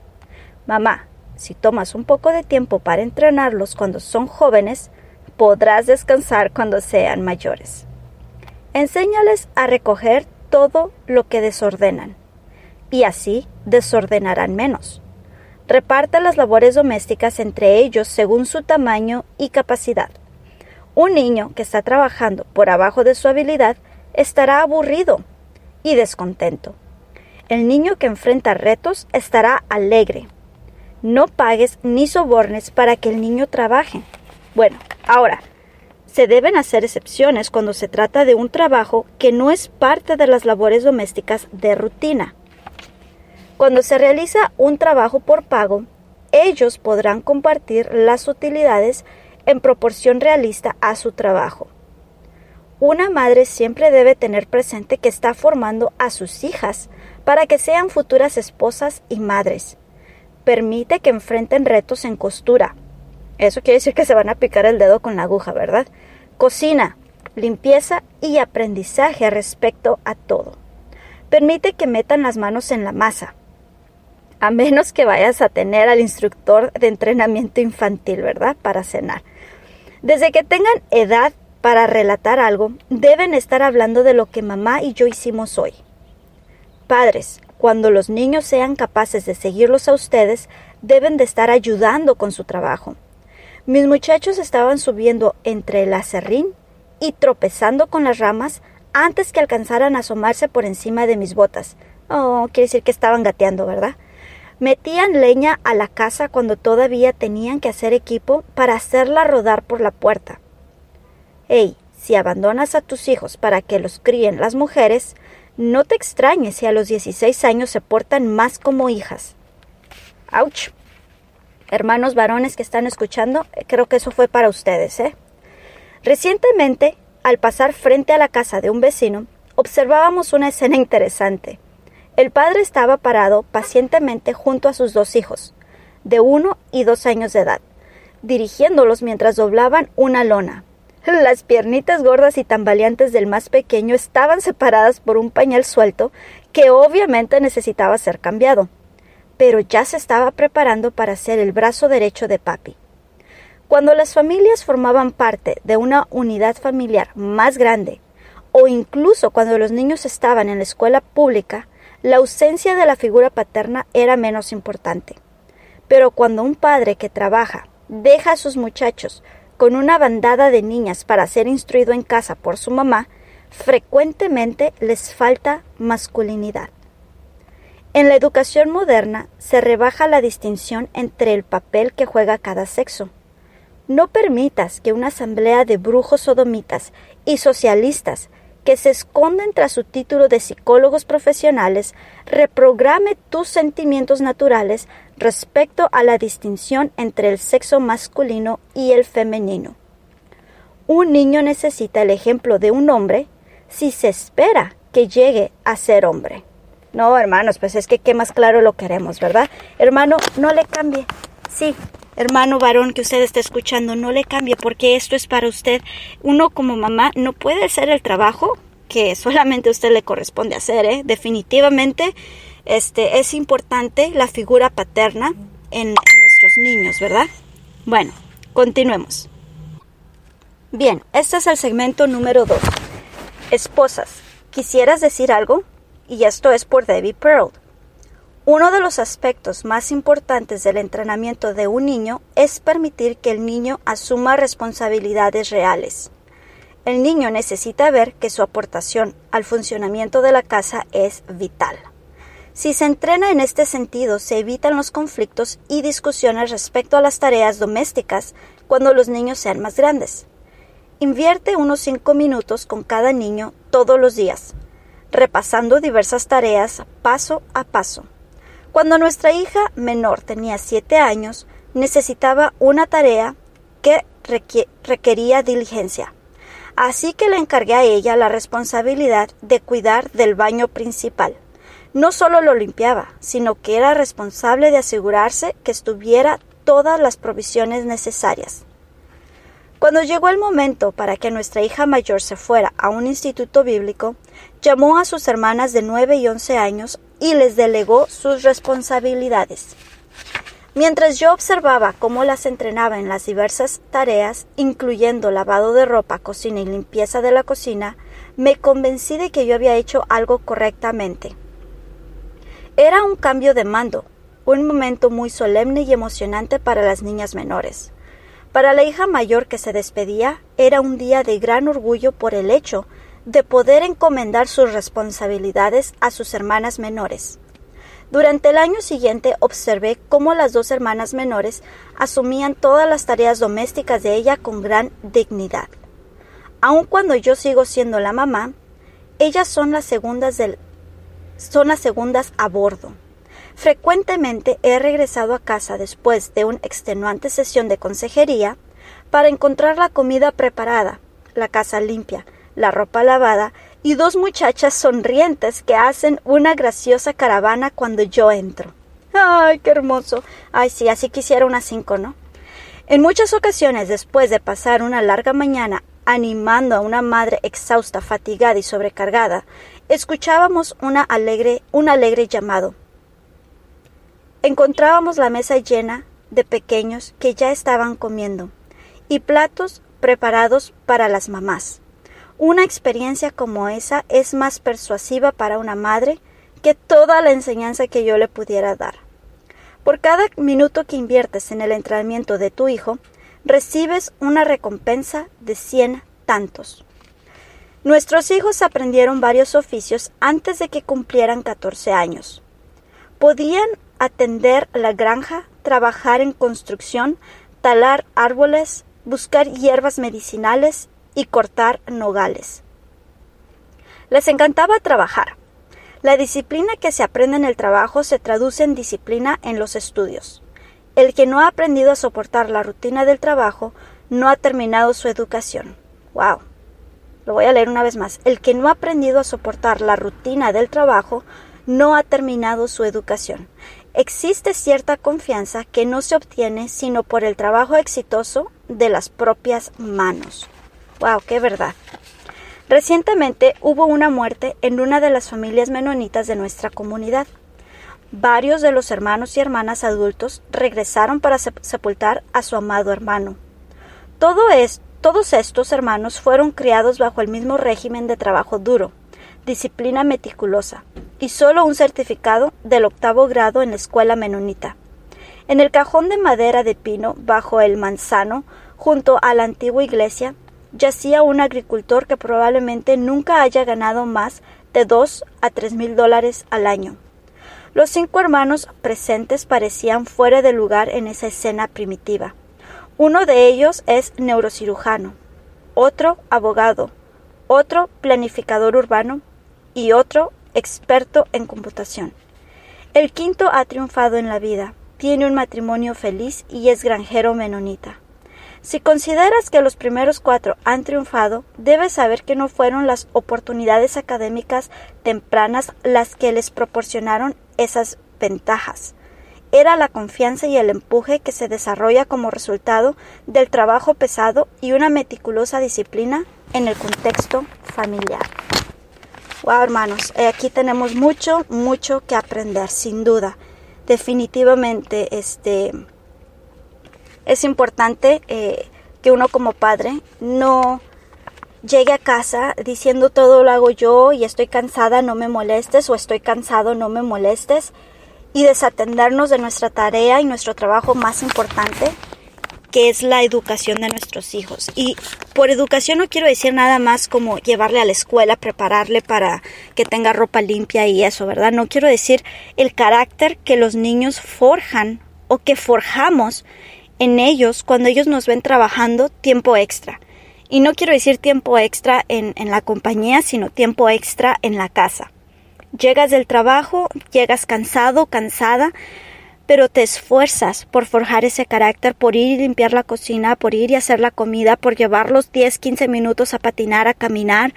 D: Mamá, si tomas un poco de tiempo para entrenarlos cuando son jóvenes, podrás descansar cuando sean mayores. Enséñales a recoger todo lo que desordenan, y así desordenarán menos. Reparte las labores domésticas entre ellos según su tamaño y capacidad. Un niño que está trabajando por abajo de su habilidad estará aburrido y descontento. El niño que enfrenta retos estará alegre. No pagues ni sobornes para que el niño trabaje. Bueno, ahora, se deben hacer excepciones cuando se trata de un trabajo que no es parte de las labores domésticas de rutina. Cuando se realiza un trabajo por pago, ellos podrán compartir las utilidades en proporción realista a su trabajo. Una madre siempre debe tener presente que está formando a sus hijas para que sean futuras esposas y madres. Permite que enfrenten retos en costura. Eso quiere decir que se van a picar el dedo con la aguja, ¿verdad? Cocina, limpieza y aprendizaje respecto a todo. Permite que metan las manos en la masa. A menos que vayas a tener al instructor de entrenamiento infantil, ¿verdad? Para cenar. Desde que tengan edad para relatar algo, deben estar hablando de lo que mamá y yo hicimos hoy. Padres, cuando los niños sean capaces de seguirlos a ustedes, deben de estar ayudando con su trabajo. Mis muchachos estaban subiendo entre el acerrín y tropezando con las ramas antes que alcanzaran a asomarse por encima de mis botas. Oh, quiere decir que estaban gateando, ¿verdad? Metían leña a la casa cuando todavía tenían que hacer equipo para hacerla rodar por la puerta. Hey, si abandonas a tus hijos para que los críen las mujeres, no te extrañes si a los 16 años se portan más como hijas. ¡Auch! Hermanos varones que están escuchando, creo que eso fue para ustedes, ¿eh? Recientemente, al pasar frente a la casa de un vecino, observábamos una escena interesante. El padre estaba parado pacientemente junto a sus dos hijos, de uno y dos años de edad, dirigiéndolos mientras doblaban una lona. Las piernitas gordas y tambaleantes del más pequeño estaban separadas por un pañal suelto que obviamente necesitaba ser cambiado, pero ya se estaba preparando para ser el brazo derecho de papi. Cuando las familias formaban parte de una unidad familiar más grande, o incluso cuando los niños estaban en la escuela pública, la ausencia de la figura paterna era menos importante. Pero cuando un padre que trabaja deja a sus muchachos con una bandada de niñas para ser instruido en casa por su mamá, frecuentemente les falta masculinidad. En la educación moderna se rebaja la distinción entre el papel que juega cada sexo. No permitas que una asamblea de brujos sodomitas y socialistas que se esconden tras su título de psicólogos profesionales reprograme tus sentimientos naturales respecto a la distinción entre el sexo masculino y el femenino. Un niño necesita el ejemplo de un hombre si se espera que llegue a ser hombre. No, hermanos, pues es que qué más claro lo queremos, ¿verdad? Hermano, no le cambie. Sí, hermano varón que usted está escuchando, no le cambie porque esto es para usted. Uno como mamá no puede hacer el trabajo que solamente a usted le corresponde hacer, ¿eh? Definitivamente este, es importante la figura paterna en, en nuestros niños, ¿verdad? Bueno, continuemos. Bien, este es el segmento número 2. Esposas, ¿quisieras decir algo? Y esto es por Debbie Pearl. Uno de los aspectos más importantes del entrenamiento de un niño es permitir que el niño asuma responsabilidades reales. El niño necesita ver que su aportación al funcionamiento de la casa es vital. Si se entrena en este sentido, se evitan los conflictos y discusiones respecto a las tareas domésticas cuando los niños sean más grandes. Invierte unos cinco minutos con cada niño todos los días, repasando diversas tareas paso a paso. Cuando nuestra hija menor tenía siete años, necesitaba una tarea que requería diligencia. Así que le encargué a ella la responsabilidad de cuidar del baño principal. No solo lo limpiaba, sino que era responsable de asegurarse que estuviera todas las provisiones necesarias. Cuando llegó el momento para que nuestra hija mayor se fuera a un instituto bíblico, llamó a sus hermanas de nueve y once años y les delegó sus responsabilidades. Mientras yo observaba cómo las entrenaba en las diversas tareas, incluyendo lavado de ropa, cocina y limpieza de la cocina, me convencí de que yo había hecho algo correctamente. Era un cambio de mando, un momento muy solemne y emocionante para las niñas menores. Para la hija mayor que se despedía era un día de gran orgullo por el hecho de poder encomendar sus responsabilidades a sus hermanas menores. Durante el año siguiente observé cómo las dos hermanas menores asumían todas las tareas domésticas de ella con gran dignidad. Aun cuando yo sigo siendo la mamá, ellas son las segundas del son las segundas a bordo. Frecuentemente he regresado a casa después de una extenuante sesión de consejería para encontrar la comida preparada, la casa limpia, la ropa lavada y dos muchachas sonrientes que hacen una graciosa caravana cuando yo entro. ¡Ay, qué hermoso! Ay, sí, así quisiera unas cinco, ¿no? En muchas ocasiones, después de pasar una larga mañana animando a una madre exhausta, fatigada y sobrecargada, escuchábamos una alegre, un alegre llamado encontrábamos la mesa llena de pequeños que ya estaban comiendo y platos preparados para las mamás. Una experiencia como esa es más persuasiva para una madre que toda la enseñanza que yo le pudiera dar. Por cada minuto que inviertes en el entrenamiento de tu hijo, recibes una recompensa de cien tantos. Nuestros hijos aprendieron varios oficios antes de que cumplieran 14 años. Podían atender la granja, trabajar en construcción, talar árboles, buscar hierbas medicinales y cortar nogales. Les encantaba trabajar. La disciplina que se aprende en el trabajo se traduce en disciplina en los estudios. El que no ha aprendido a soportar la rutina del trabajo no ha terminado su educación. ¡Wow! Lo voy a leer una vez más. El que no ha aprendido a soportar la rutina del trabajo no ha terminado su educación. Existe cierta confianza que no se obtiene sino por el trabajo exitoso de las propias manos. ¡Wow! ¡Qué verdad! Recientemente hubo una muerte en una de las familias menonitas de nuestra comunidad. Varios de los hermanos y hermanas adultos regresaron para sepultar a su amado hermano. Todo esto todos estos hermanos fueron criados bajo el mismo régimen de trabajo duro, disciplina meticulosa y solo un certificado del octavo grado en la escuela menonita. En el cajón de madera de pino bajo el manzano, junto a la antigua iglesia, yacía un agricultor que probablemente nunca haya ganado más de dos a tres mil dólares al año. Los cinco hermanos presentes parecían fuera de lugar en esa escena primitiva. Uno de ellos es neurocirujano, otro abogado, otro planificador urbano y otro experto en computación. El quinto ha triunfado en la vida, tiene un matrimonio feliz y es granjero menonita. Si consideras que los primeros cuatro han triunfado, debes saber que no fueron las oportunidades académicas tempranas las que les proporcionaron esas ventajas era la confianza y el empuje que se desarrolla como resultado del trabajo pesado y una meticulosa disciplina en el contexto familiar. Wow, hermanos, eh, aquí tenemos mucho, mucho que aprender, sin duda. Definitivamente, este, es importante eh, que uno como padre no llegue a casa diciendo todo lo hago yo y estoy cansada, no me molestes, o estoy cansado, no me molestes y desatendernos de nuestra tarea y nuestro trabajo más importante, que es la educación de nuestros hijos. Y por educación no quiero decir nada más como llevarle a la escuela, prepararle para que tenga ropa limpia y eso, ¿verdad? No quiero decir el carácter que los niños forjan o que forjamos en ellos cuando ellos nos ven trabajando tiempo extra. Y no quiero decir tiempo extra en, en la compañía, sino tiempo extra en la casa. Llegas del trabajo, llegas cansado, cansada, pero te esfuerzas por forjar ese carácter, por ir y limpiar la cocina, por ir y hacer la comida, por llevarlos 10, 15 minutos a patinar, a caminar,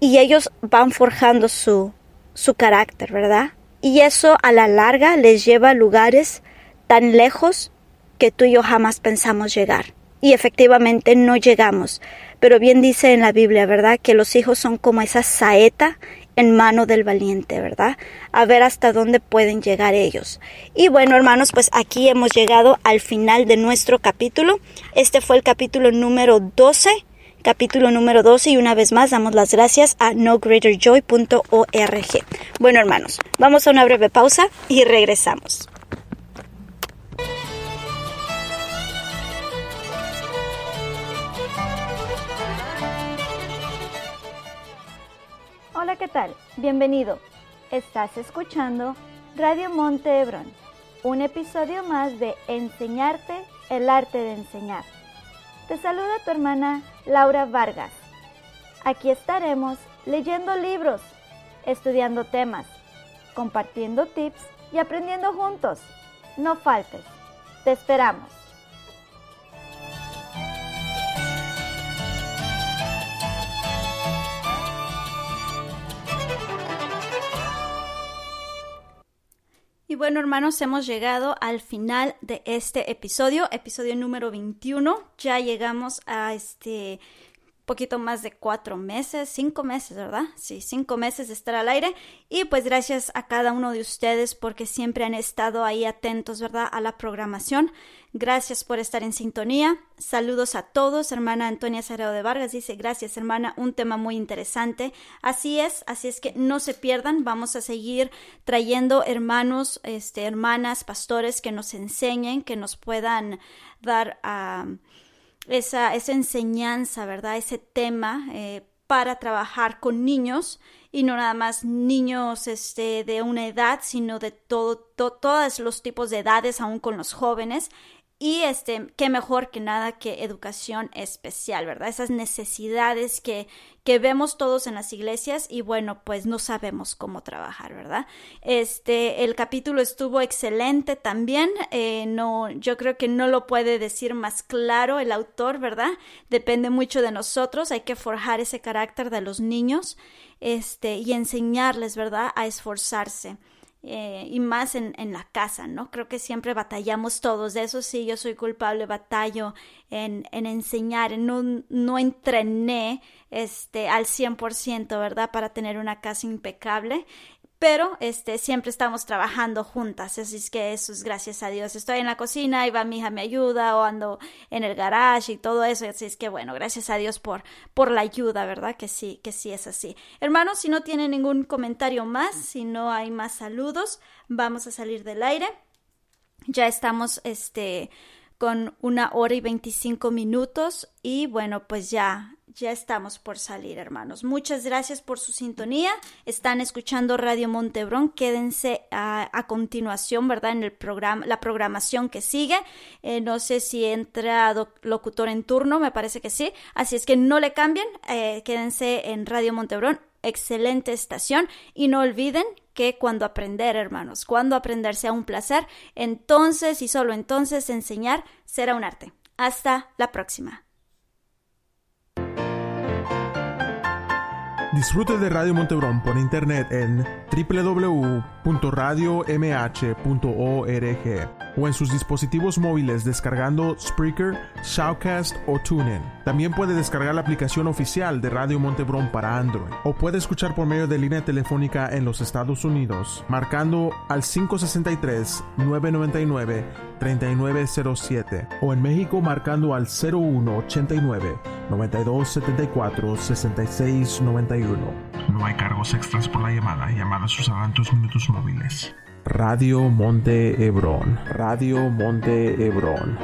D: y ellos van forjando su, su carácter, ¿verdad? Y eso a la larga les lleva a lugares tan lejos tú y yo jamás pensamos llegar. Y efectivamente no llegamos. Pero bien dice en la Biblia, ¿verdad? Que los hijos son como esa saeta en mano del valiente, ¿verdad? A ver hasta dónde pueden llegar ellos. Y bueno, hermanos, pues aquí hemos llegado al final de nuestro capítulo. Este fue el capítulo número 12 capítulo número 12 y una vez más damos las gracias a nogreaterjoy.org. Bueno hermanos, vamos a una breve pausa y regresamos. Hola, ¿qué tal? Bienvenido. Estás escuchando Radio Monte Hebrón, un episodio más de Enseñarte el arte de enseñar. Te saluda tu hermana Laura Vargas. Aquí estaremos leyendo libros, estudiando temas, compartiendo tips y aprendiendo juntos. No faltes. Te esperamos. Y bueno, hermanos, hemos llegado al final de este episodio, episodio número 21. Ya llegamos a este poquito más de cuatro meses, cinco meses, ¿verdad? Sí, cinco meses de estar al aire. Y pues gracias a cada uno de ustedes porque siempre han estado ahí atentos, ¿verdad? A la programación. Gracias por estar en sintonía. Saludos a todos. Hermana Antonia Sagrado de Vargas dice, gracias hermana, un tema muy interesante. Así es, así es que no se pierdan. Vamos a seguir trayendo hermanos, este, hermanas, pastores que nos enseñen, que nos puedan dar esa, esa enseñanza, ¿verdad? Ese tema, eh,
A: para trabajar con niños y no nada más niños este, de una edad, sino de todo, todos los tipos de edades, aún con los jóvenes. Y este, qué mejor que nada que educación especial, ¿verdad? Esas necesidades que, que vemos todos en las iglesias y bueno, pues no sabemos cómo trabajar, ¿verdad? Este, el capítulo estuvo excelente también. Eh, no, yo creo que no lo puede decir más claro el autor, ¿verdad? Depende mucho de nosotros. Hay que forjar ese carácter de los niños, este, y enseñarles, ¿verdad? A esforzarse. Eh, y más en, en, la casa, ¿no? Creo que siempre batallamos todos, de eso sí, yo soy culpable, batallo en, en enseñar, no, no entrené este, al 100%, ¿verdad? Para tener una casa impecable pero este siempre estamos trabajando juntas, así es que eso es gracias a Dios. Estoy en la cocina y va mi hija me ayuda o ando en el garage y todo eso, así es que bueno, gracias a Dios por por la ayuda, ¿verdad? Que sí, que sí es así. Hermanos, si no tienen ningún comentario más, si no hay más saludos, vamos a salir del aire. Ya estamos este con una hora y veinticinco minutos y bueno, pues ya ya estamos por salir, hermanos. Muchas gracias por su sintonía. Están escuchando Radio Montebrón. Quédense a, continuación, ¿verdad? En el programa, la programación que sigue. Eh, no sé si entra locutor en turno, me parece que sí. Así es que no le cambien. Eh, quédense en Radio Montebrón. Excelente estación. Y no olviden que cuando aprender, hermanos, cuando aprender sea un placer, entonces y solo entonces enseñar será un arte. Hasta la próxima.
B: Disfrute de Radio Montebrón por internet en www.radiomh.org o en sus dispositivos móviles descargando Spreaker, Shoutcast o TuneIn. También puede descargar la aplicación oficial de Radio Montebrón para Android o puede escuchar por medio de línea telefónica en los Estados Unidos marcando al 563-999-3907 o en México marcando al 0189 9274 6691. No hay cargos extras por la llamada. Llamadas usarán tus minutos móviles. Radio Monte Hebrón. Radio Monte Hebrón.